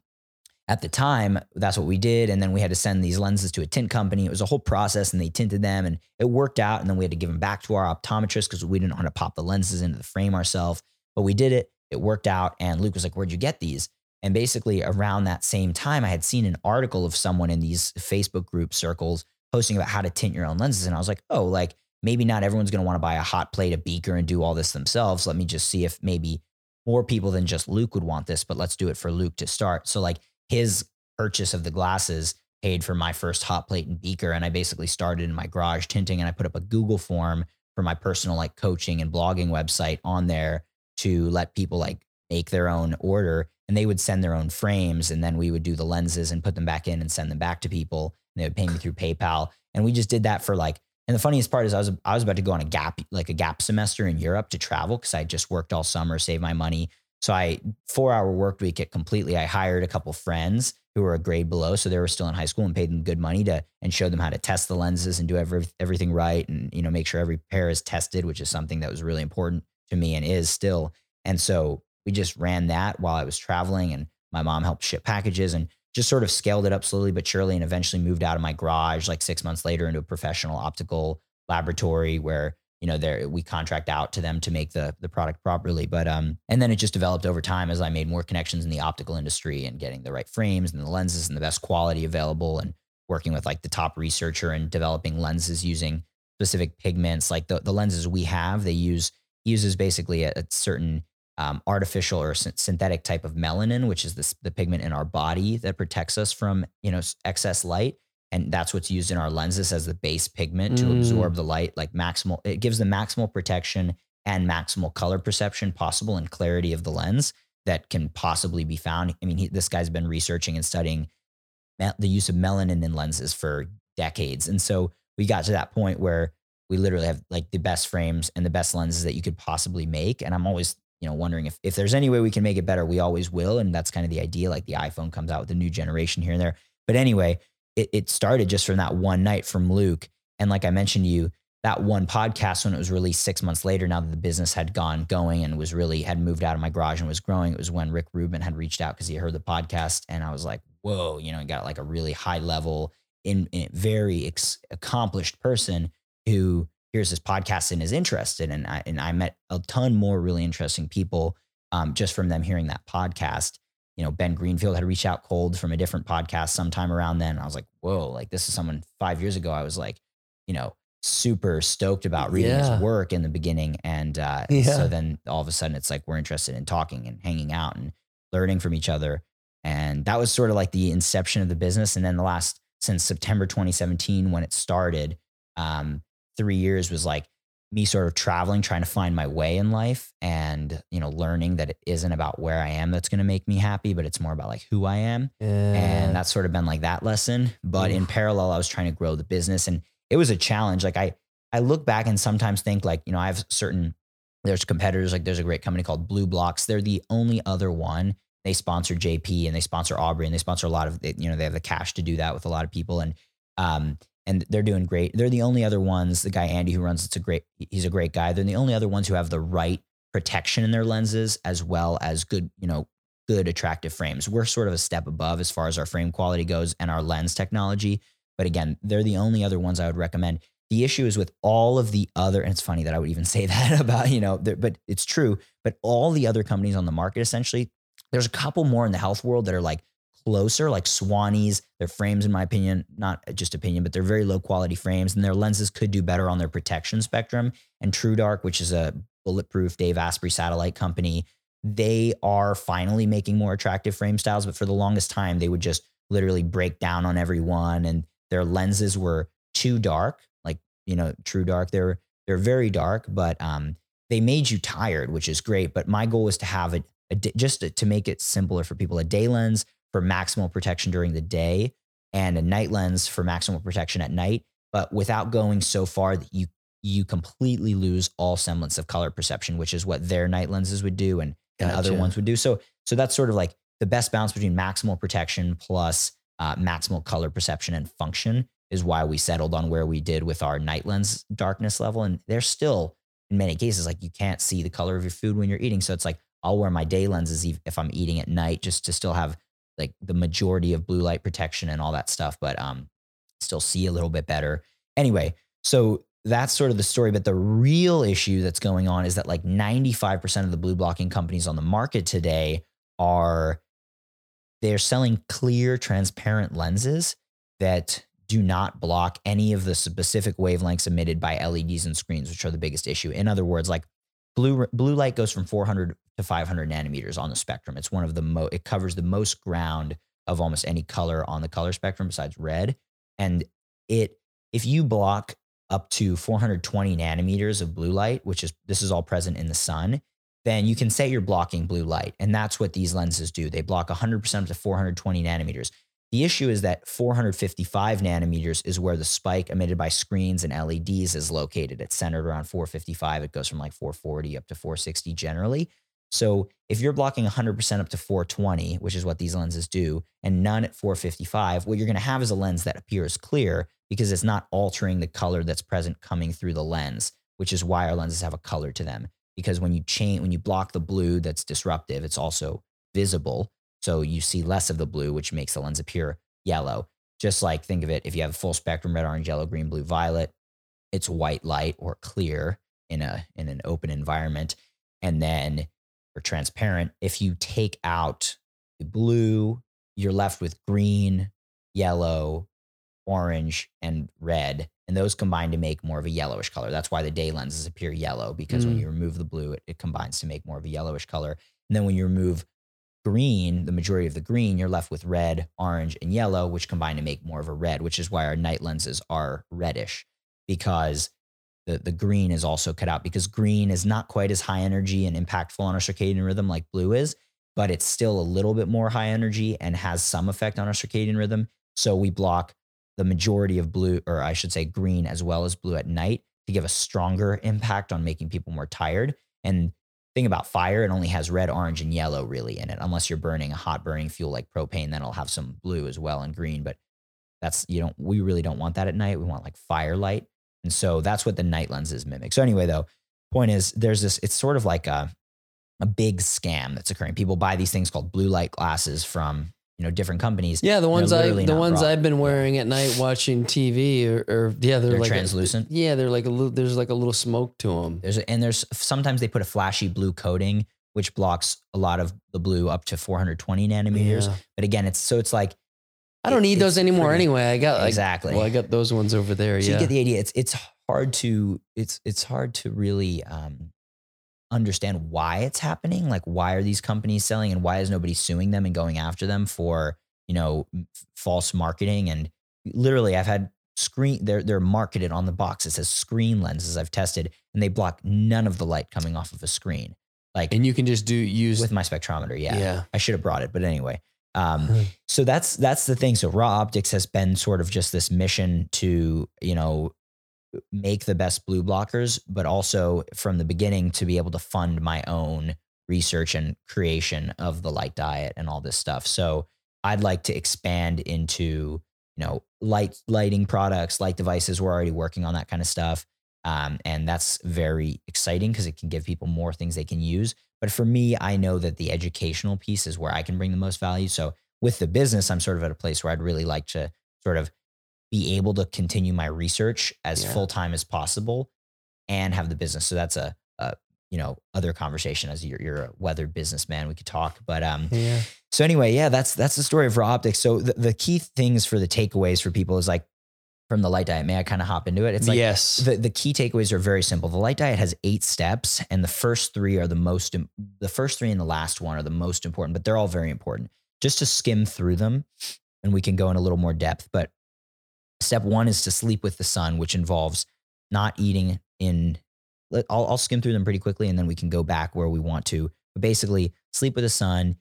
at the time, that's what we did, and then we had to send these lenses to a tint company. It was a whole process, and they tinted them, and it worked out. And then we had to give them back to our optometrist because we didn't want to pop the lenses into the frame ourselves. But we did it. It worked out. And Luke was like, "Where'd you get these?" And basically, around that same time, I had seen an article of someone in these Facebook group circles posting about how to tint your own lenses. And I was like, oh, like maybe not everyone's going to want to buy a hot plate, a beaker, and do all this themselves. Let me just see if maybe more people than just Luke would want this, but let's do it for Luke to start. So, like, his purchase of the glasses paid for my first hot plate and beaker. And I basically started in my garage tinting and I put up a Google form for my personal like coaching and blogging website on there to let people like make their own order and they would send their own frames and then we would do the lenses and put them back in and send them back to people and they would pay me through PayPal and we just did that for like and the funniest part is I was I was about to go on a gap like a gap semester in Europe to travel because I just worked all summer, saved my money. So I four hour work week it completely. I hired a couple friends who were a grade below, so they were still in high school and paid them good money to and showed them how to test the lenses and do every, everything right and you know make sure every pair is tested, which is something that was really important to me and is still. And so we just ran that while I was traveling, and my mom helped ship packages and just sort of scaled it up slowly but surely, and eventually moved out of my garage like six months later into a professional optical laboratory where you know there we contract out to them to make the the product properly. But um and then it just developed over time as i made more connections in the optical industry and getting the right frames and the lenses and the best quality available and working with like the top researcher and developing lenses using specific pigments. Like the, the lenses we have they use uses basically a, a certain um, artificial or synthetic type of melanin which is this, the pigment in our body that protects us from you know excess light. And that's what's used in our lenses as the base pigment to mm. absorb the light like maximal it gives the maximal protection and maximal color perception possible and clarity of the lens that can possibly be found. I mean he, this guy's been researching and studying the use of melanin in lenses for decades. And so we got to that point where we literally have like the best frames and the best lenses that you could possibly make. And i'm always you know wondering if, if there's any way we can make it better we always will and that's kind of the idea like the iphone comes out with a new generation here and there but anyway it, it started just from that one night from Luke. And like I mentioned to you, that one podcast when it was released six months later, now that the business had gone going and was really had moved out of my garage and was growing, it was when Rick Rubin had reached out because he heard the podcast. And I was like, whoa, you know, he got like a really high level, in, in very ex- accomplished person who hears this podcast and is interested. And I, and I met a ton more really interesting people um, just from them hearing that podcast you know, Ben Greenfield had reached out cold from a different podcast sometime around then. I was like, whoa, like this is someone five years ago. I was like, you know, super stoked about reading yeah. his work in the beginning. And uh, yeah. so then all of a sudden it's like we're interested in talking and hanging out and learning from each other. And that was sort of like the inception of the business. And then the last, since September 2017, when it started, um, three years was like me sort of traveling, trying to find my way in life and, you know, learning that it isn't about where I am that's going to make me happy, but it's more about like who I am. Yeah. And that's sort of been like that lesson. But Oof. in parallel, I was trying to grow the business and it was a challenge. Like I, I look back and sometimes think like, you know, I have certain, there's competitors, like there's a great company called BluBlox. They're the only other one. They sponsor JP and they sponsor Aubrey and they sponsor a lot of, you know, they have the cash to do that with a lot of people. And, um, and they're doing great. They're the only other ones. The guy Andy who runs it's a great. He's a great guy. They're the only other ones who have the right protection in their lenses as well as good, you know, good attractive frames. We're sort of a step above as far as our frame quality goes and our lens technology. But again, they're the only other ones I would recommend. The issue is with all of the other, and it's funny that I would even say that about, you know, but it's true. But all the other companies on the market, essentially, there's a couple more in the health world that are like closer, like Swannies. Their frames, in my opinion, not just opinion, but they're very low quality frames, and their lenses could do better on their protection spectrum. And TrueDark, which is a bulletproof Dave Asprey satellite company, they are finally making more attractive frame styles. But for the longest time, they would just literally break down on every one, and their lenses were too dark. Like you know, TrueDark, they're they're very dark, but um, they made you tired, which is great. But my goal was to have it just to make it simpler for people, a day lens for maximal protection during the day and a night lens for maximal protection at night, but without going so far that you you completely lose all semblance of color perception, which is what their night lenses would do and, gotcha. and other ones would do. So so that's sort of like the best balance between maximal protection plus uh, maximal color perception and function is why we settled on where we did with our night lens darkness level. And there's still in many cases like you can't see the color of your food when you're eating. So it's like I'll wear my day lenses if I'm eating at night just to still have like the majority of blue light protection and all that stuff, but um, still see a little bit better. Anyway, so that's sort of the story. But the real issue that's going on is that like 95% of the blue blocking companies on the market today are they're selling clear, transparent lenses that do not block any of the specific wavelengths emitted by LEDs and screens, which are the biggest issue. In other words, like blue blue light goes from 400 to 500 nanometers on the spectrum. It's one of the most, it covers the most ground of almost any color on the color spectrum besides red. And it, if you block up to 420 nanometers of blue light, which is, this is all present in the sun, then you can say you're blocking blue light. And that's what these lenses do. They block 100% up to 420 nanometers. The issue is that 455 nanometers is where the spike emitted by screens and LEDs is located. It's centered around 455. It goes from like 440 up to 460 generally. So if you're blocking 100% up to 420, which is what these lenses do, and none at 455, what you're going to have is a lens that appears clear because it's not altering the color that's present coming through the lens, which is why our lenses have a color to them. Because when you change, when you block the blue that's disruptive, it's also visible. So you see less of the blue, which makes the lens appear yellow. Just like think of it if you have a full spectrum red, orange, yellow, green, blue, violet, it's white light or clear in a in an open environment. And then for transparent, if you take out the blue, you're left with green, yellow, orange, and red. And those combine to make more of a yellowish color. That's why the day lenses appear yellow because when Mm. you remove the blue, it, it combines to make more of a yellowish color. And then when you remove green, the majority of the green, you're left with red, orange, and yellow, which combine to make more of a red, which is why our night lenses are reddish because the, the green is also cut out because green is not quite as high energy and impactful on our circadian rhythm like blue is, but it's still a little bit more high energy and has some effect on our circadian rhythm. So we block the majority of blue, or I should say green as well as blue at night to give a stronger impact on making people more tired. And thing about fire, it only has red, orange, and yellow really in it, unless you're burning a hot burning fuel like propane, then it'll have some blue as well and green. But that's you don't we really don't want that at night. We want like firelight. And so that's what the night lenses mimic. So anyway, though, point is there's this, it's sort of like a a big scam that's occurring. People buy these things called blue light glasses from, you know, different companies. Yeah, the ones I the ones broad. I've been wearing at night watching TV or, or yeah, they're, They're like a- translucent? yeah, they're like a little. There's like a little smoke to them. There's a, and there's sometimes they put a flashy blue coating which blocks a lot of the blue up to 420 nanometers. Yeah. But again, it's so it's like I don't it- need those anymore pretty- anyway. I got like, exactly. Well, I got those ones over there. So yeah. you get the idea. It's it's hard to it's it's hard to really um, understand why it's happening. Like why are these companies selling, and why is nobody suing them and going after them for you know false marketing? And literally, I've had screen they're they're marketed on the box. It says screen lenses. I've tested, and they block none of the light coming off of a screen. Like and you can just do use with my spectrometer. Yeah, yeah. I should have brought it, but anyway. Um, so that's that's the thing. So RA Optics has been sort of just this mission to you know make the best blue blockers, but also from the beginning to be able to fund my own research and creation of the light diet and all this stuff. So I'd like to expand into you know light lighting products, light devices. We're already working on that kind of stuff. Um, and that's very exciting because it can give people more things they can use. But for me, I know that the educational piece is where I can bring the most value. So with the business, I'm sort of at a place where I'd really like to sort of be able to continue my research as Yeah. full time as possible and have the business. So that's a, a you know other conversation as you're, you're a weathered businessman. We could talk, but um, Yeah. so anyway, yeah, that's that's the story of RA Optics. So the, the key things for the takeaways for people is like from the light diet. May I kind of hop into it? It's like yes. the, the key takeaways are very simple. The light diet has eight steps, and the first three are the most, the first three and the last one are the most important, but they're all very important. Just to skim through them, and we can go in a little more depth. But step one is to sleep with the sun, which involves not eating in, I'll, I'll skim through them pretty quickly, and then we can go back where we want to. But basically, sleep with the sun.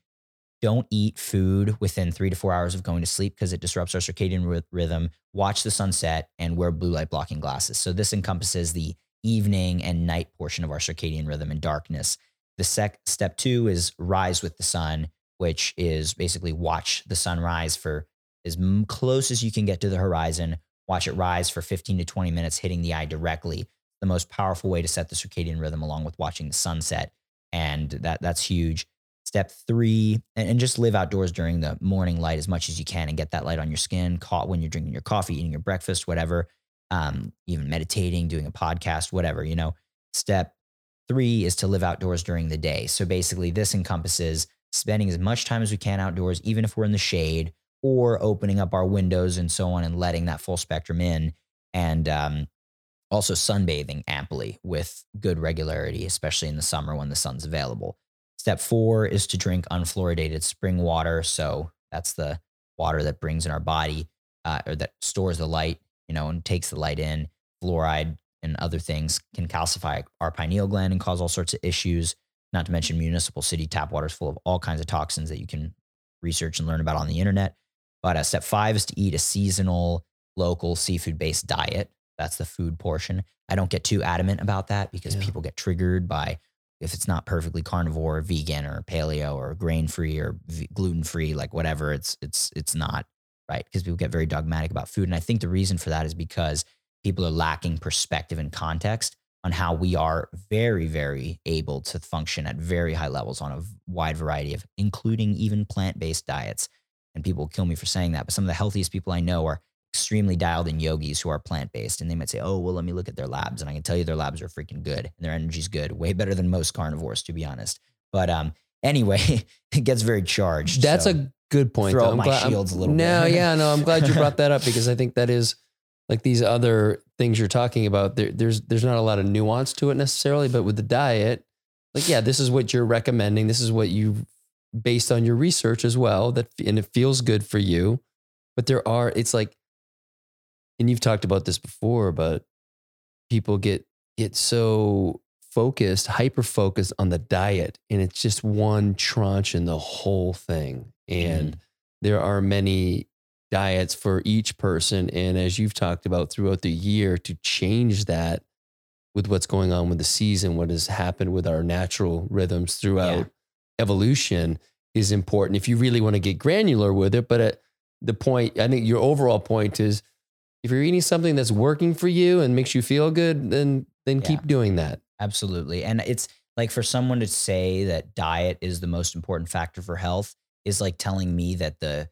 Don't eat food within three to four hours of going to sleep because it disrupts our circadian rhy- rhythm watch the sunset, and wear blue light blocking glasses. So this encompasses the evening and night portion of our circadian rhythm and darkness. The sec- step two is rise with the sun, which is basically watch the sunrise for as close as you can get to the horizon. Watch it rise for 15 to 20 minutes, hitting the eye directly. The most powerful way to set the circadian rhythm, along with watching the sunset, and that that's huge. Step three, and, and just live outdoors during the morning light as much as you can and get that light on your skin, caught when you're drinking your coffee, eating your breakfast, whatever, um, even meditating, doing a podcast, whatever, you know. Step three is to live outdoors during the day. So basically, this encompasses spending as much time as we can outdoors, even if we're in the shade, or opening up our windows and so on and letting that full spectrum in. And um, also sunbathing amply with good regularity, especially in the summer when the sun's available. Step four is to drink unfluoridated spring water. So that's the water that brings in our body uh, or that stores the light, you know, and takes the light in. Fluoride and other things can calcify our pineal gland and cause all sorts of issues. not to mention municipal city tap water is full of all kinds of toxins that you can research and learn about on the internet. But uh, step five is to eat a seasonal, local seafood based diet. That's the food portion. I don't get too adamant about that because Yeah. people get triggered by if it's not perfectly carnivore, vegan, or paleo, or grain free, or gluten free, like whatever. It's it's it's not right because people get very dogmatic about food, and I think the reason for that is because people are lacking perspective and context on how we are very very able to function at very high levels on a wide variety of, including even plant based diets. And people will kill me for saying that, but some of the healthiest people I know are extremely dialed in yogis who are plant based. And they might say, oh, well, let me look at their labs. And I can tell you their labs are freaking good and their energy's good, way better than most carnivores, to be honest. But um, anyway, it gets very charged. That's so- a good point. throw I'm my glad- I'm- shields a little No, bit. yeah, no, I'm glad you brought that up because I think that is like these other things you're talking about. There, there's there's not a lot of nuance to it necessarily, but with the diet, like yeah, this is what you're recommending. This is what you based on your research as well. That and it feels good for you, but there are it's like, and you've talked about this before, but people get get so focused, hyper focused on the diet, and it's just one tranche in the whole thing, and Mm-hmm. there are many diets for each person. And as you've talked about throughout the year, to change that with what's going on with the season, what has happened with our natural rhythms throughout Yeah. evolution is important if you really want to get granular with it. But at the point, I think your overall point is if you're eating something that's working for you and makes you feel good, then then Yeah. keep doing that. Absolutely. And it's like for someone to say that diet is the most important factor for health is like telling me that the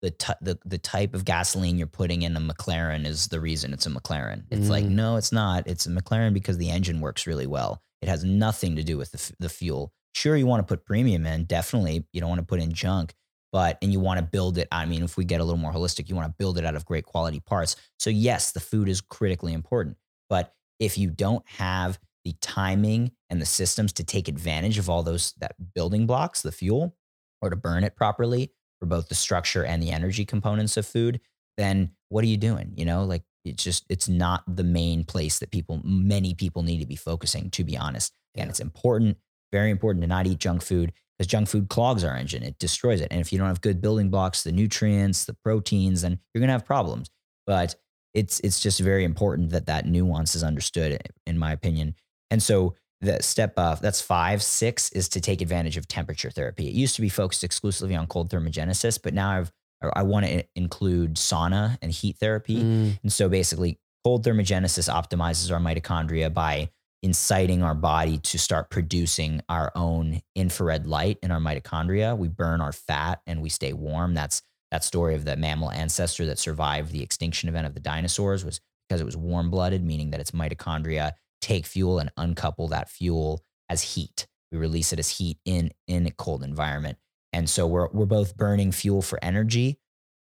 the t- the, the type of gasoline you're putting in a McLaren is the reason it's a McLaren. It's like Mm. no, it's not. It's a McLaren because the engine works really well. It has nothing to do with the f- the fuel. Sure, you want to put premium in, definitely. You don't want to put in junk, but and you want to build it. I mean, if we get a little more holistic, you want to build it out of great quality parts. So yes, the food is critically important, but if you don't have the timing and the systems to take advantage of all those that building blocks, the fuel, or to burn it properly for both the structure and the energy components of food, then what are you doing? You know, like it's just it's not the main place that people many people need to be focusing, to be honest. And Yeah. it's important, very important to not eat junk food because junk food clogs our engine. It destroys it. And if you don't have good building blocks, the nutrients, the proteins, then you're gonna have problems. But it's it's just very important that that nuance is understood, in my opinion. And so the step uh, that's five, six is to take advantage of temperature therapy. It used to be focused exclusively on cold thermogenesis, but now I've I want to include sauna and heat therapy. Mm, And so basically, cold thermogenesis optimizes our mitochondria by inciting our body to start producing our own infrared light in our mitochondria. We burn our fat and we stay warm. That's that story of the mammal ancestor that survived the extinction event of the dinosaurs was because it was warm blooded, meaning that its mitochondria take fuel and uncouple that fuel as heat. We release it as heat in in a cold environment. And so we're we're both burning fuel for energy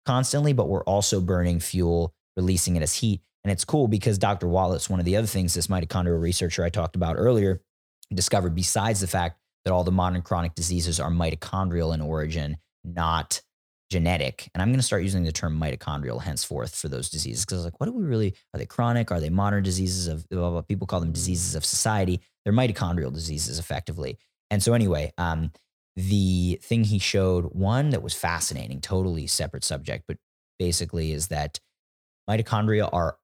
constantly, but we're also burning fuel, releasing it as heat. And it's cool because Dr. Wallace, one of the other things this mitochondrial researcher I talked about earlier, discovered besides the fact that all the modern chronic diseases are mitochondrial in origin, not genetic. And I'm going to start using the term mitochondrial henceforth for those diseases because I was like, what do we really, are they chronic? Are they modern diseases of, blah, blah, blah. people call them diseases of society. They're mitochondrial diseases effectively. And so anyway, um, the thing he showed, one that was fascinating, totally separate subject, but basically is that mitochondria are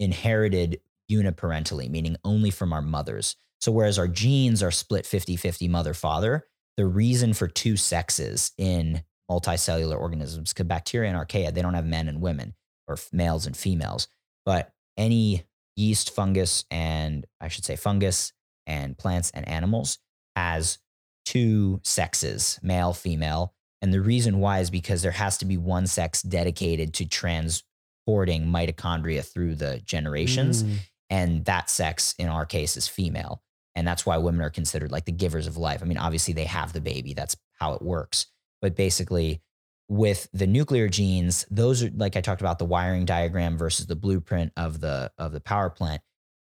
inherited uniparentally, meaning only from our mothers. So whereas our genes are split 50 50 mother father, the reason for two sexes in multicellular organisms, because bacteria and archaea, they don't have men and women or males and females, but any yeast, fungus, and I should say fungus and plants and animals has two sexes, male, female. And the reason why is because there has to be one sex dedicated to transporting mitochondria through the generations. mm, And that sex, in our case, is female. And that's why women are considered like the givers of life. I mean, obviously, they have the baby, that's how it works. But basically, with the nuclear genes, those are like I talked about the wiring diagram versus the blueprint of the of the power plant.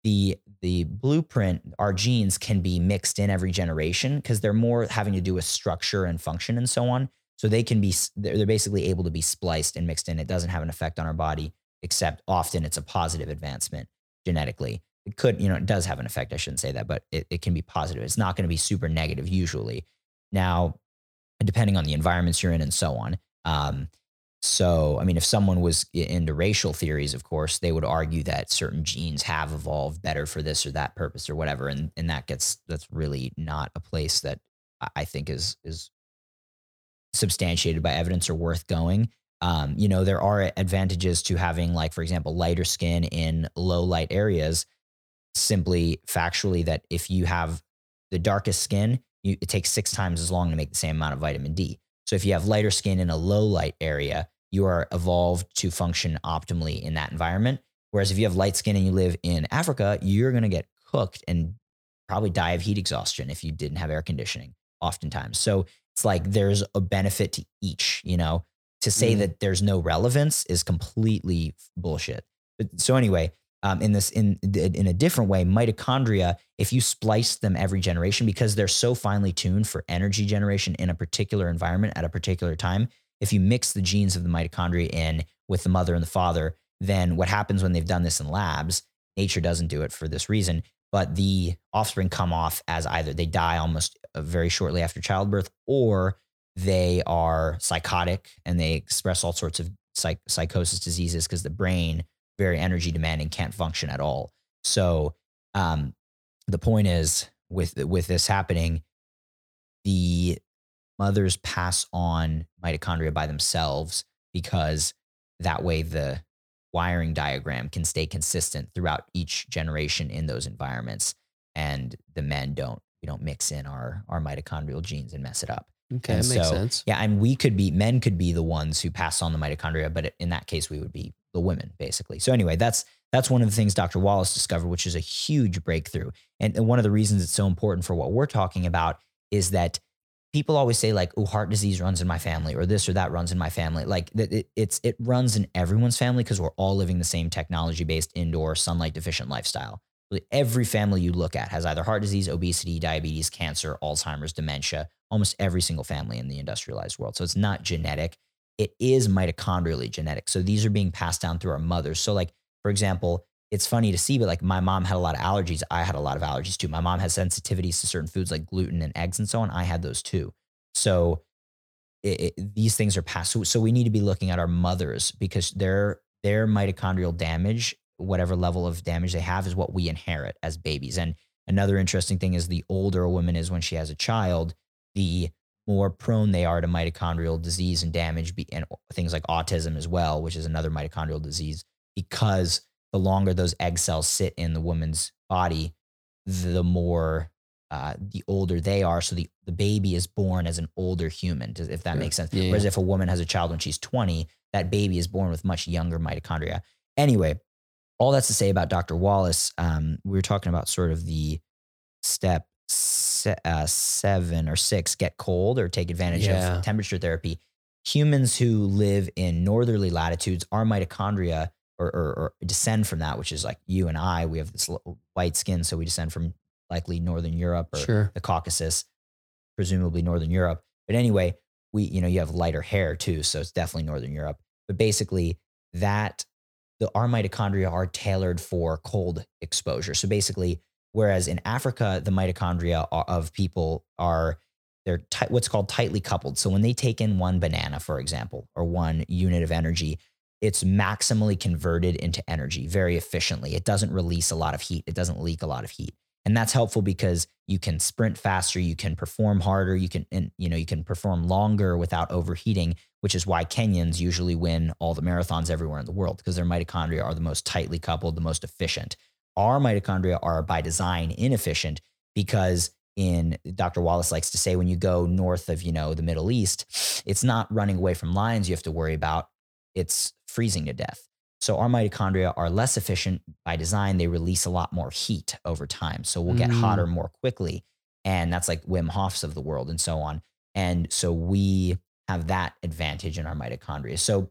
The the blueprint, our genes can be mixed in every generation because they're more having to do with structure and function and so on. So they can be—they're they're basically able to be spliced and mixed in. It doesn't have an effect on our body, except often it's a positive advancement genetically. it could, you know, it does have an effect. I shouldn't say that, but it, it can be positive. It's not going to be super negative usually. Now, depending on the environments you're in and so on. Um, so, I mean, if someone was into racial theories, of course, they would argue that certain genes have evolved better for this or that purpose or whatever, and and that gets that's really not a place that I think is is substantiated by evidence or worth going. Um, you know, there are advantages to having, like, for example, lighter skin in low light areas. Simply factually, that if you have the darkest skin, you, it takes six times as long to make the same amount of vitamin D. So if you have lighter skin in a low light area, you are evolved to function optimally in that environment. Whereas if you have light skin and you live in Africa, you're going to get cooked and probably die of heat exhaustion if you didn't have air conditioning oftentimes. So it's like there's a benefit to each, you know, to say mm. that there's no relevance is completely bullshit. But so anyway, um, in this in in a different way, mitochondria, if you splice them every generation because they're so finely tuned for energy generation in a particular environment at a particular time, if you mix the genes of the mitochondria in with the mother and the father, then what happens when they've done this in labs, nature doesn't do it for this reason, but the offspring come off as either they die almost very shortly after childbirth or they are psychotic and they express all sorts of psych- psychosis diseases because the brain very energy demanding can't function at all. So um, the point is with with this happening the mothers pass on mitochondria by themselves because that way the wiring diagram can stay consistent throughout each generation in those environments and the men don't we don't mix in our our mitochondrial genes and mess it up okay and that makes so, sense yeah and we could be men could be the ones who pass on the mitochondria but in that case we would be the women basically so anyway that's that's one of the things dr wallace discovered which is a huge breakthrough and one of the reasons it's so important for what we're talking about is that people always say like, "Oh, heart disease runs in my family," or this or that runs in my family. Like it, it's it runs in everyone's family because we're all living the same technology based indoor sunlight deficient lifestyle. Every family you look at has either heart disease, obesity, diabetes, cancer, Alzheimer's, dementia. Almost every single family in the industrialized world. So it's not genetic. It is mitochondrially genetic. So these are being passed down through our mothers. So like for example, it's funny to see, but like my mom had a lot of allergies. I had a lot of allergies too. My mom has sensitivities to certain foods like gluten and eggs and so on. I had those too. So it, it, these things are passed. So, so we need to be looking at our mothers because their their mitochondrial damage, whatever level of damage they have, is what we inherit as babies. And another interesting thing is the older a woman is when she has a child, the more prone they are to mitochondrial disease and damage, and things like autism as well, which is another mitochondrial disease, because the longer those egg cells sit in the woman's body, the more uh, the older they are. So the, the baby is born as an older human, if that makes sense. Yeah, Whereas yeah. if a woman has a child when she's 20, that baby is born with much younger mitochondria. Anyway, all that's to say about Dr. Wallace, um, we were talking about sort of the step se- uh, seven or six get cold or take advantage yeah. of temperature therapy. Humans who live in northerly latitudes, our mitochondria or, or, or, descend from that, which is like you and I, we have this white skin, so we descend from likely Northern Europe or sure. the Caucasus, presumably Northern Europe. But anyway, we, you know, you have lighter hair too, so it's definitely Northern Europe. But basically, that the our mitochondria are tailored for cold exposure. So basically, whereas in Africa, the mitochondria of people are they're what's called tightly coupled. So when they take in one banana, for example, or one unit of energy, it's maximally converted into energy very efficiently. It doesn't release a lot of heat. It doesn't leak a lot of heat. And that's helpful because you can sprint faster, you can perform harder, you can and, you know, you can perform longer without overheating, which is why Kenyans usually win all the marathons everywhere in the world because their mitochondria are the most tightly coupled, the most efficient. Our mitochondria are by design inefficient because in Dr. Wallace likes to say when you go north of, you know, the Middle East, it's not running away from lions you have to worry about it's freezing to death. So our mitochondria are less efficient by design. They release a lot more heat over time. So we'll get mm. hotter more quickly. And that's like Wim Hof's of the world and so on. And so we have that advantage in our mitochondria. So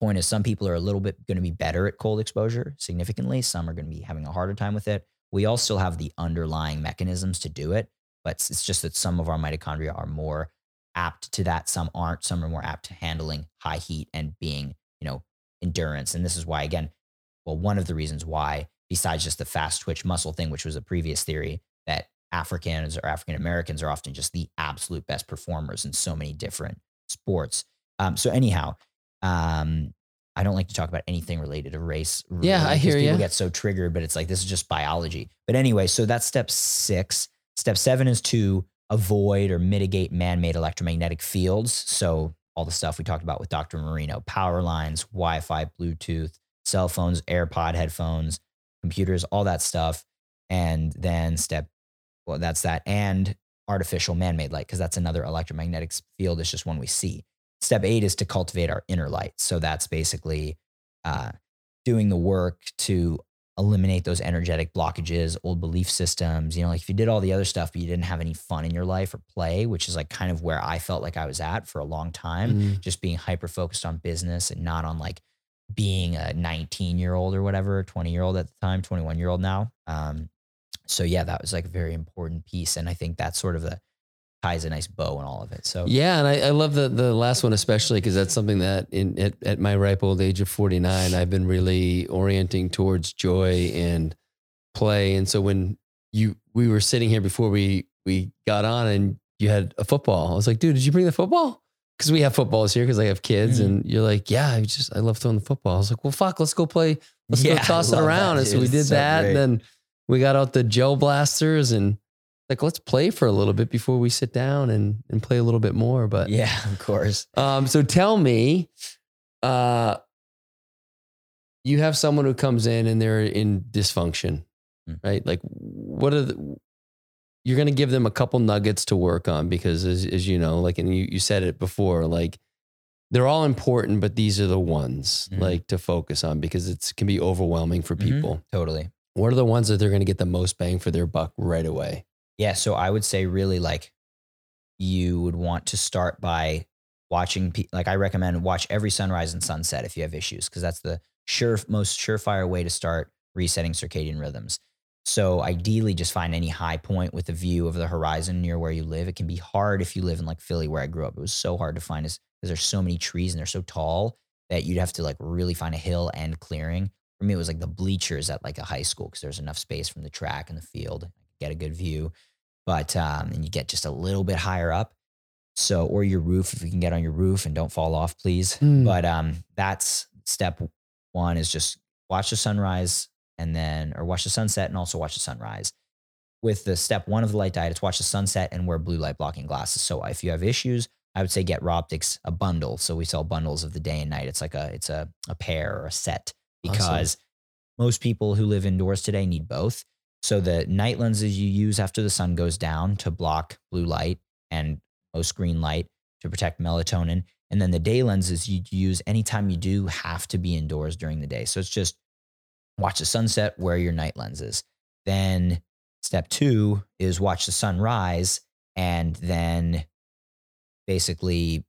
point is some people are a little bit going to be better at cold exposure significantly. Some are going to be having a harder time with it. We all still have the underlying mechanisms to do it, but it's just that some of our mitochondria are more apt to that. Some aren't. Some are more apt to handling high heat and being, you know, endurance. And this is why, again, well, one of the reasons why besides just the fast twitch muscle thing, which was a previous theory that Africans or African Americans are often just the absolute best performers in so many different sports. Um, so anyhow, um, I don't like to talk about anything related to race. Yeah, I hear People ya. get so triggered, but it's like this is just biology. But anyway, so that's step six. Step seven is to avoid or mitigate man-made electromagnetic fields. So all the stuff we talked about with Dr. Marino, power lines, Wi-Fi, Bluetooth, cell phones, AirPod headphones, computers, all that stuff. And then step, well, that's that. And artificial man-made light, because that's another electromagnetic field. It's just one we see. Step eight is to cultivate our inner light. So that's basically uh, doing the work to eliminate those energetic blockages, old belief systems. You know, like if you did all the other stuff, but you didn't have any fun in your life or play, which is like kind of where I felt like I was at for a long time, Mm. just being hyper focused on business and not on like being a 19 year old or whatever, 20 year old at the time, 21 year old now. Um, so yeah, that was like a very important piece. And I think that's sort of the ties a nice bow in all of it. So Yeah, and I, I love the the last one especially because that's something that in at, at my ripe old age of forty nine, I've been really orienting towards joy and play. And so when you we were sitting here before we we got on and you had a football, I was like, dude, did you bring the football? Because we have footballs here because I have kids, Mhm. and you're like, yeah, I just I love throwing the football. I was like, well, fuck, let's go play, let's Yeah, go toss it love that, around. and so we did so that. great. And then we got out the gel blasters and like let's play for a little bit before we sit down and and play a little bit more. But yeah, of course. um, so tell me, uh, you have someone who comes in and they're in dysfunction, Mm. right? Like, what are the, you're going to give them a couple nuggets to work on because, as, as you know, like, and you, you said it before, like, they're all important, but these are the ones Mhm. like to focus on because it's can be overwhelming for Mhm. people. Totally. What are the ones that they're going to get the most bang for their buck right away? Yeah. So I would say really like you would want to start by watching, like I recommend watch every sunrise and sunset if you have issues, because that's the sure, most surefire way to start resetting circadian rhythms. So ideally just find any high point with a view of the horizon near where you live. It can be hard if you live in like Philly where I grew up. It was so hard to find because there's so many trees and they're so tall that you'd have to like really find a hill and clearing. For me, it was like the bleachers at like a high school because there's enough space from the track and the field, get a good view. But um, and you get just a little bit higher up. So or your roof if you can get on your roof and don't fall off, please. Hmm. But um, that's step one is just watch the sunrise and then or watch the sunset and also watch the sunrise. With the step one of the light diet, it's watch the sunset and wear blue light blocking glasses. So if you have issues, I would say get RA Optics a bundle. So we sell bundles of the day and night. It's like a it's a, a pair or a set Awesome. because most people who live indoors today need both. So the night lenses you use after the sun goes down to block blue light and most green light to protect melatonin. And then the day lenses you use anytime you do have to be indoors during the day. So it's just watch the sunset, wear your night lenses. Then step two is watch the sunrise and then basically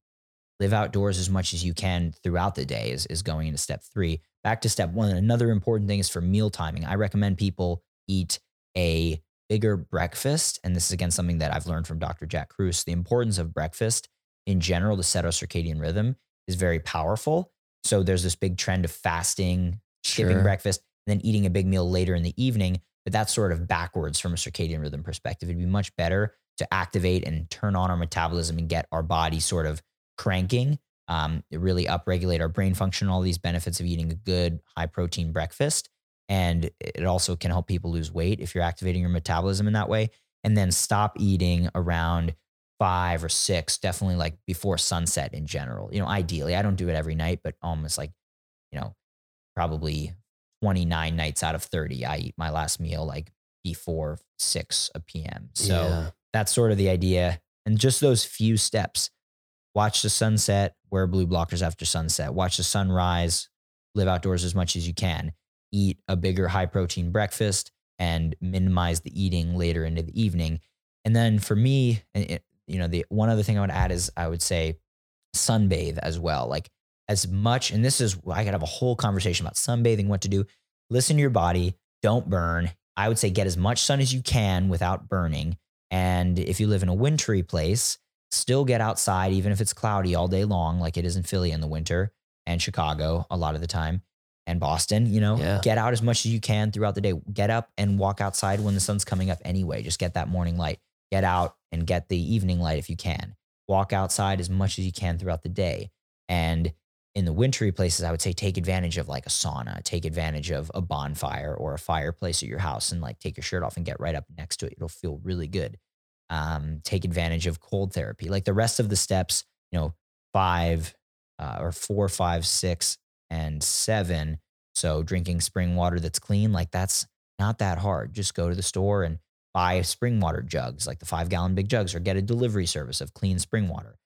live outdoors as much as you can throughout the day is, is going into step three. Back to step one. Another important thing is for meal timing. I recommend people eat a bigger breakfast. And this is again something that I've learned from Dr. Jack Kruse. The importance of breakfast in general to set our circadian rhythm is very powerful. So there's this big trend of fasting, skipping Sure. breakfast, and then eating a big meal later in the evening. But that's sort of backwards from a circadian rhythm perspective. It'd be much better to activate and turn on our metabolism and get our body sort of cranking. Um, it really upregulate our brain function, all these benefits of eating a good high protein breakfast. And it also can help people lose weight if you're activating your metabolism in that way. And then stop eating around five or six, definitely like before sunset in general. You know, ideally, I don't do it every night, but almost like, you know, probably 29 nights out of 30, I eat my last meal like before 6 p.m. So Yeah. that's sort of the idea. And just those few steps watch the sunset, wear blue blockers after sunset, watch the sunrise, live outdoors as much as you can, eat a bigger high protein breakfast, and minimize the eating later into the evening. And then for me, you know, the one other thing I would add is I would say sunbathe as well. Like as much, and this is I could have a whole conversation about sunbathing, what to do. Listen to your body, don't burn. I would say get as much sun as you can without burning. And if you live in a wintry place, still get outside, even if it's cloudy all day long, like it is in Philly in the winter and Chicago a lot of the time. and Boston, you know, Yeah. get out as much as you can throughout the day. Get up and walk outside when the sun's coming up anyway. Just get that morning light. Get out and get the evening light if you can. Walk outside as much as you can throughout the day. And in the wintry places, I would say take advantage of like a sauna, take advantage of a bonfire or a fireplace at your house and like take your shirt off and get right up next to it. It'll feel really good. Um, take advantage of cold therapy. Like the rest of the steps, you know, five uh, or four, five, six, and seven. So drinking spring water that's clean, like that's not that hard. Just go to the store and buy spring water jugs, like the five gallon big jugs, or get a delivery service of clean spring water.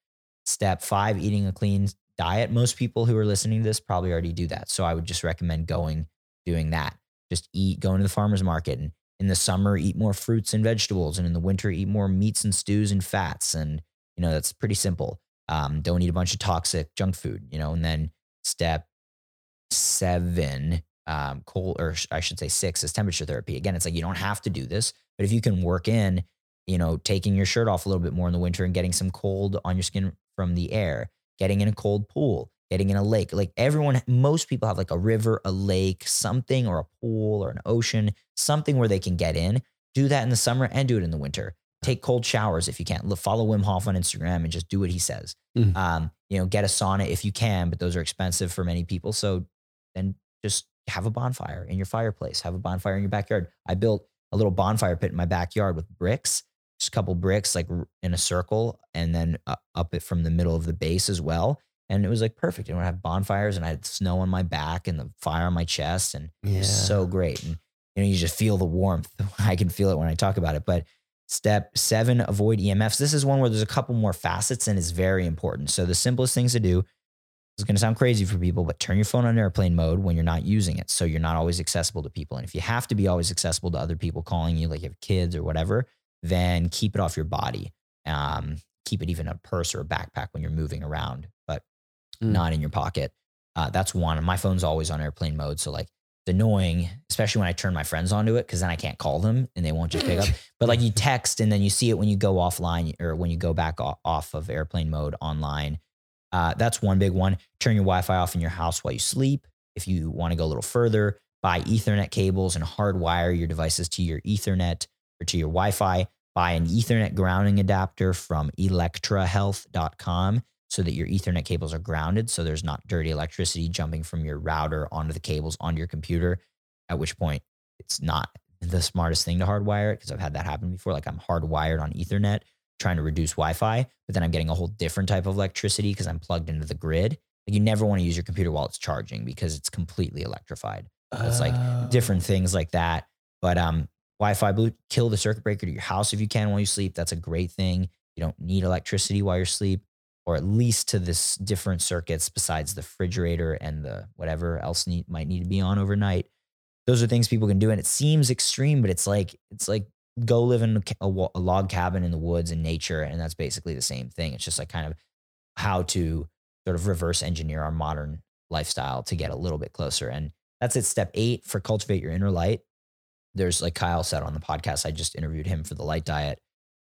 Step five, eating a clean diet. Most people who are listening to this probably already do that. So I would just recommend going, doing that. Just eat, going to the farmer's market. And in the summer, eat more fruits and vegetables. And in the winter, eat more meats and stews and fats. And, you know, that's pretty simple. Um, don't eat a bunch of toxic junk food, you know, and then step seven, um, cold, or I should say six is temperature therapy. Again, it's like you don't have to do this, but if you can work in, you know, taking your shirt off a little bit more in the winter and getting some cold on your skin from the air, getting in a cold pool, getting in a lake. Like everyone, most people have like a river, a lake, something, or a pool or an ocean, something where they can get in. Do that in the summer and do it in the winter. Take cold showers if you can. Follow Wim Hof on Instagram and just do what he says. Mm. Um, you know, get a sauna if you can, but those are expensive for many people. So then just have a bonfire in your fireplace. Have a bonfire in your backyard. I built a little bonfire pit in my backyard with bricks, just a couple bricks like in a circle, and then uh, up it from the middle of the base as well. And it was like perfect. And I have bonfires, and I had snow on my back and the fire on my chest, and it was so great. And you know, you just feel the warmth. I can feel it when I talk about it. But step seven, avoid EMFs. This is one where there's a couple more facets and it's very important. So the simplest things to do is going to sound crazy for people, but turn your phone on airplane mode when you're not using it. So you're not always accessible to people. And if you have to be always accessible to other people calling you, like you have kids or whatever, then keep it off your body. Um, keep it even a purse or a backpack when you're moving around, but Mm. not in your pocket. Uh, that's one. My phone's always on airplane mode. So like it's annoying, especially when I turn my friends onto it, because then I can't call them and they won't just pick up. But like you text and then you see it when you go offline or when you go back off of airplane mode online. Uh, that's one big one. Turn your Wi Fi off in your house while you sleep. If you want to go a little further, buy Ethernet cables and hardwire your devices to your Ethernet or to your Wi Fi. Buy an Ethernet grounding adapter from electrahealth.com so that your Ethernet cables are grounded. So there's not dirty electricity jumping from your router onto the cables onto your computer, at which point it's not the smartest thing to hardwire it because I've had that happen before. Like I'm hardwired on Ethernet trying to reduce Wi-Fi, but then I'm getting a whole different type of electricity because I'm plugged into the grid. Like you never want to use your computer while it's charging because it's completely electrified. It's like Oh. Different things like that. But um, Wi-Fi blue, kill the circuit breaker to your house if you can while you sleep. That's a great thing. You don't need electricity while you're asleep, or at least to this different circuits besides the refrigerator and the whatever else need, might need to be on overnight. Those are things people can do and it seems extreme but it's like it's like go live in a, a, log cabin in the woods in nature and that's basically the same thing. It's just like kind of how to sort of reverse engineer our modern lifestyle to get a little bit closer and that's it. Step eight for cultivate your inner light. There's like kyle said on the podcast i just interviewed him for the light diet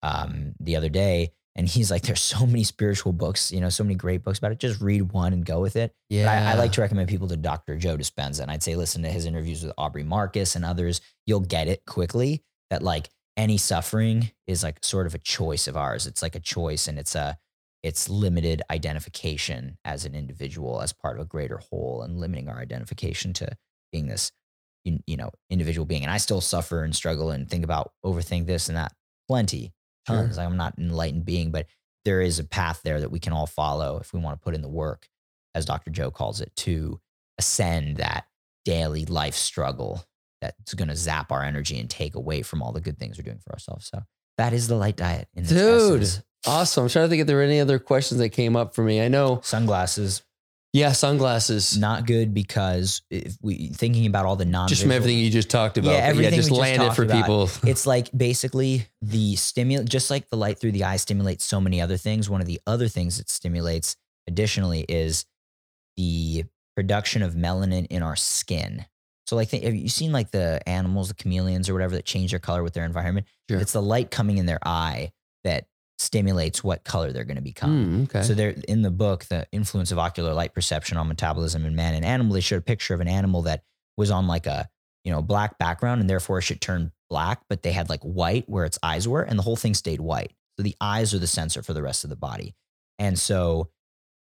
um, the other day and he's like there's so many spiritual books you know so many great books about it just read one and go with it yeah. I, I like to recommend people to Dr. Joe Dispenza. And I'd say listen to his interviews with Aubrey Marcus and others. You'll get it quickly that like any suffering is like sort of a choice of ours. It's like a choice and it's a it's limited identification as an individual as part of a greater whole and limiting our identification to being this you know individual being. And I still suffer and struggle and think about overthink this and that plenty Sure. Like I'm not an enlightened being, but there is a path there that we can all follow if we want to put in the work as Dr. Joe calls it, to ascend that daily life struggle that's going to zap our energy and take away from all the good things we're doing for ourselves. So that is the light diet. In Dude. essence. Awesome. I'm trying to think if there were any other questions that came up for me. I know. sunglasses Yeah, sunglasses. not good because if we thinking about all the non Just from everything you just talked about. Yeah, but yeah everything just we just land it talked for about. people. it's like basically the stimulate just like the light through the eye stimulates so many other things one of the other things it stimulates additionally is the production of melanin in our skin so like have you seen like the animals the chameleons or whatever that change their color with their environment Sure. it's the light coming in their eye that stimulates what color they're going to become. Mm, okay. So there in the book, the influence of ocular light perception on metabolism in man and animal, they showed a picture of an animal that was on like a, you know, black background and therefore it should turn black, but they had like white where its eyes were and the whole thing stayed white. So the eyes are the sensor for the rest of the body. And so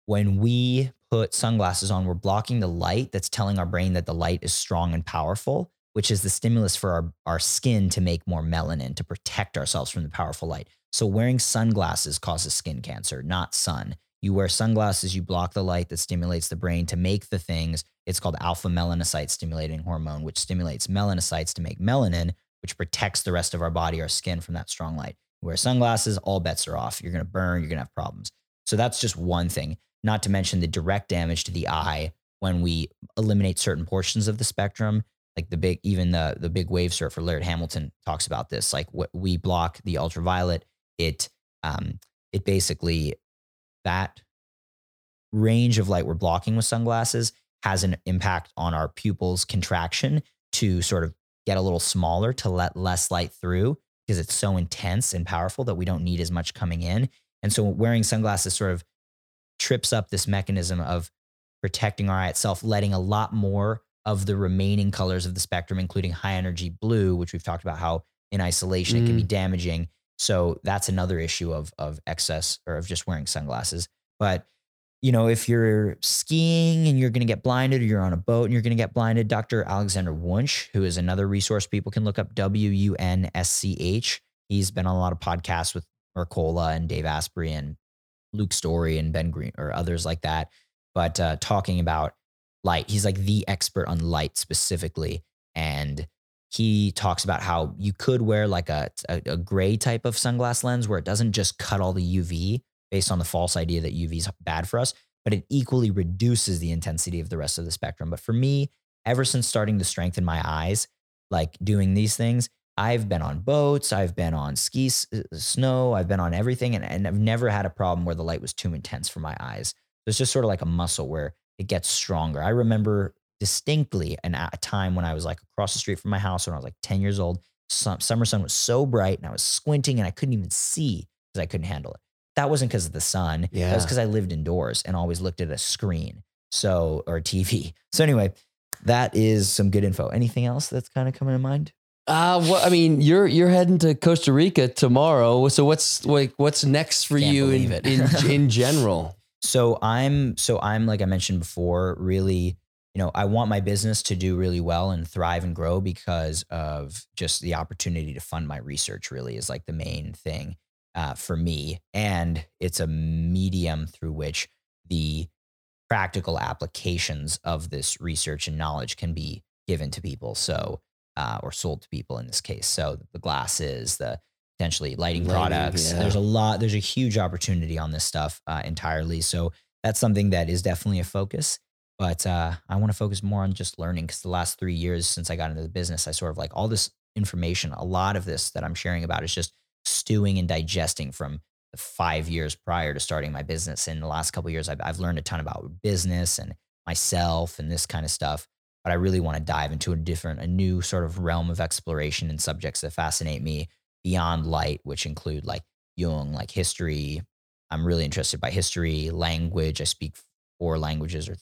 when we put sunglasses on, we're blocking the light that's telling our brain that the light is strong and powerful, which is the stimulus for our, our skin to make more melanin to protect ourselves from the powerful light. So wearing sunglasses causes skin cancer, not sun. You wear sunglasses, you block the light that stimulates the brain to make the things. It's called alpha melanocyte stimulating hormone, which stimulates melanocytes to make melanin, which protects the rest of our body, our skin from that strong light. You wear sunglasses, all bets are off. You're going to burn, you're going to have problems. So that's just one thing, not to mention the direct damage to the eye when we eliminate certain portions of the spectrum. Like the big, even the the big wave surfer Laird Hamilton talks about this. Like what we block the ultraviolet, it um, it basically that range of light we're blocking with sunglasses has an impact on our pupils contraction to sort of get a little smaller to let less light through because it's so intense and powerful that we don't need as much coming in. And so wearing sunglasses sort of trips up this mechanism of protecting our eye itself, letting a lot more of the remaining colors of the spectrum, including high energy blue, which we've talked about how in isolation it can be damaging. So that's another issue of of excess or of just wearing sunglasses. But you know, if you're skiing and you're going to get blinded, or you're on a boat and you're going to get blinded, Dr. Alexander Wunsch, who is another resource people can look up, W U N S C H. He's been on a lot of podcasts with Mercola and Dave Asprey and Luke Storey and Ben Green or others like that. But uh, talking about light, he's like the expert on light specifically. And he talks about how you could wear like a, a, a gray type of sunglass lens where it doesn't just cut all the UV based on the false idea that UV is bad for us, but it equally reduces the intensity of the rest of the spectrum. But for me, ever since starting to strengthen my eyes, like doing these things, I've been on boats, I've been on ski, uh, snow, I've been on everything, and, and I've never had a problem where the light was too intense for my eyes. It's just sort of like a muscle where it gets stronger. I remember distinctly and at a time when I was like across the street from my house when I was like 10 years old. Some, summer sun was so bright and I was squinting and I couldn't even see because I couldn't handle it. That wasn't because of the sun. Yeah. That was because I lived indoors and always looked at a screen. So, or a TV. So, anyway, that is some good info. Anything else that's kind of coming to mind? Uh, well, I mean, you're you're heading to Costa Rica tomorrow. So what's like what's next for Can't you in, in in general? So I'm so I'm like I mentioned before, really, you know, I want my business to do really well and thrive and grow because of just the opportunity to fund my research. Really is like the main thing uh, for me, and it's a medium through which the practical applications of this research and knowledge can be given to people. So uh, or sold to people in this case. So the glasses, the potentially lighting, Lighting, products. yeah. There's a lot. There's a huge opportunity on this stuff uh, entirely. So that's something that is definitely a focus. But uh, I want to focus more on just learning because the last three years since I got into the business, I sort of like all this information. A lot of this that I'm sharing about is just stewing and digesting from the five years prior to starting my business. In the last couple years, I've, I've learned a ton about business and myself and this kind of stuff but I really want to dive into a different, a new sort of realm of exploration and subjects that fascinate me beyond light, which include like Jung, like history. I'm really interested by history, language. I speak four languages or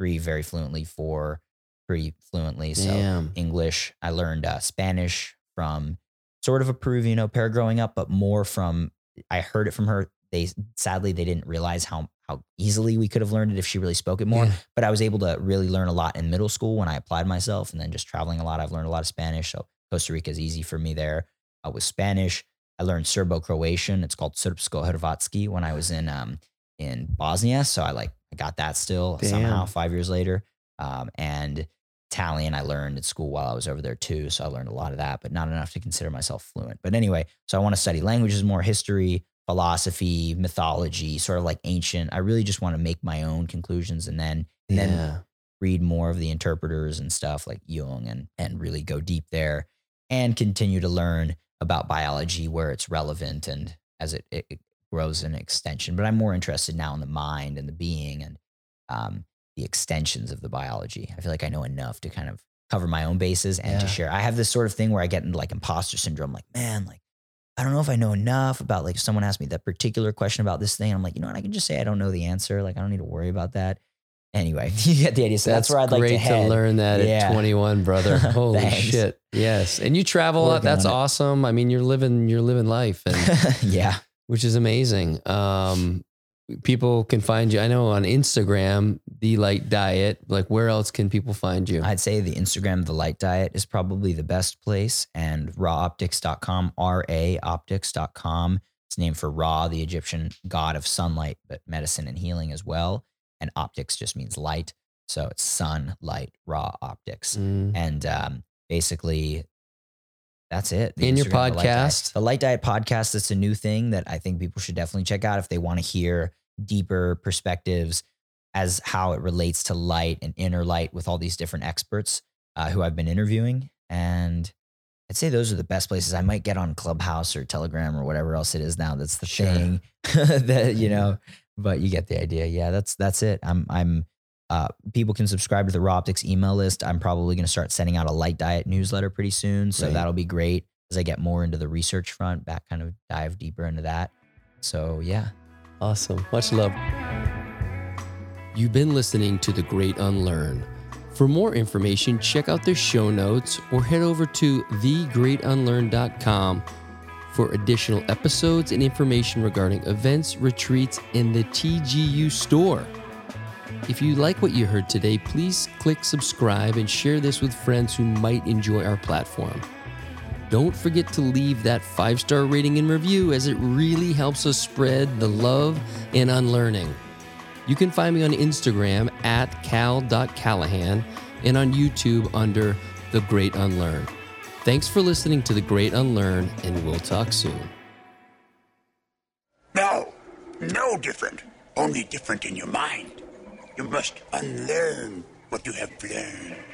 three very fluently, four pretty fluently. So Damn. English. I learned uh, Spanish from sort of a Peruvian pair growing up, but more from I heard it from her. They sadly they didn't realize how how easily we could have learned it if she really spoke it more. Yeah. But I was able to really learn a lot in middle school when I applied myself, and then just traveling a lot. I've learned a lot of Spanish, so Costa Rica is easy for me there. Uh, with Spanish, I learned Serbo-Croatian. It's called Srpsko-Hrvatski when I was in um in Bosnia. So I like I got that still somehow five years later. Um, and Italian I learned at school while I was over there too. So I learned a lot of that, but not enough to consider myself fluent. But anyway, so I want to study languages more, history, philosophy, mythology, sort of like ancient. I really just want to make my own conclusions and then and then read more of the interpreters and stuff like Jung and and really go deep there and continue to learn about biology where it's relevant and as it, it grows in extension. But I'm more interested now in the mind and the being and um, the extensions of the biology. I feel like I know enough to kind of cover my own bases and to share. I have this sort of thing where I get into like imposter syndrome, like, man, like I don't know if I know enough about like if someone asked me that particular question about this thing. I'm like, you know what? I can just say I don't know the answer. Like I don't need to worry about that. Anyway, you get the idea. So that's, where I'd like great to head. learn that Yeah. at 21, brother. Holy shit! Yes, and you travel a lot. Working That's on it. awesome. I mean, you're living you're living life, and yeah. Which is amazing. Um, people can find you. I know on Instagram, the Light Diet. Like, where else can people find you? I'd say the Instagram, the light diet is probably the best place and raoptics.com, R A optics.com. It's named for Ra, the Egyptian god of sunlight, but medicine and healing as well. And optics just means light. So it's sun, light, RA Optics. Mm. And um, basically, that's it. The And your Instagram, the Light Diet. podcast? The Light Diet podcast, that's a new thing that I think people should definitely check out if they want to hear deeper perspectives as how it relates to light and inner light with all these different experts uh, who I've been interviewing. And I'd say those are the best places. I might get on Clubhouse or Telegram or whatever else it is now. That's the Sure. thing that, you know, but you get the idea. Yeah, that's that's it. I'm I'm uh, people can subscribe to the RA Optics email list. I'm probably going to start sending out a light diet newsletter pretty soon. So Right. that'll be great as I get more into the research front, back kind of dive deeper into that. So yeah. Awesome. Much love. You've been listening to The Great Unlearn. For more information, check out the show notes or head over to thegreatunlearn.com for additional episodes and information regarding events, retreats, and the TGU store. If you like what you heard today, please click subscribe and share this with friends who might enjoy our platform. Don't forget to leave that five star rating and review as it really helps us spread the love and unlearning. You can find me on Instagram at cal.callahan and on YouTube under The Great Unlearn. Thanks for listening to The Great Unlearn, and we'll talk soon. No, no different. Only different in your mind. You must unlearn what you have learned.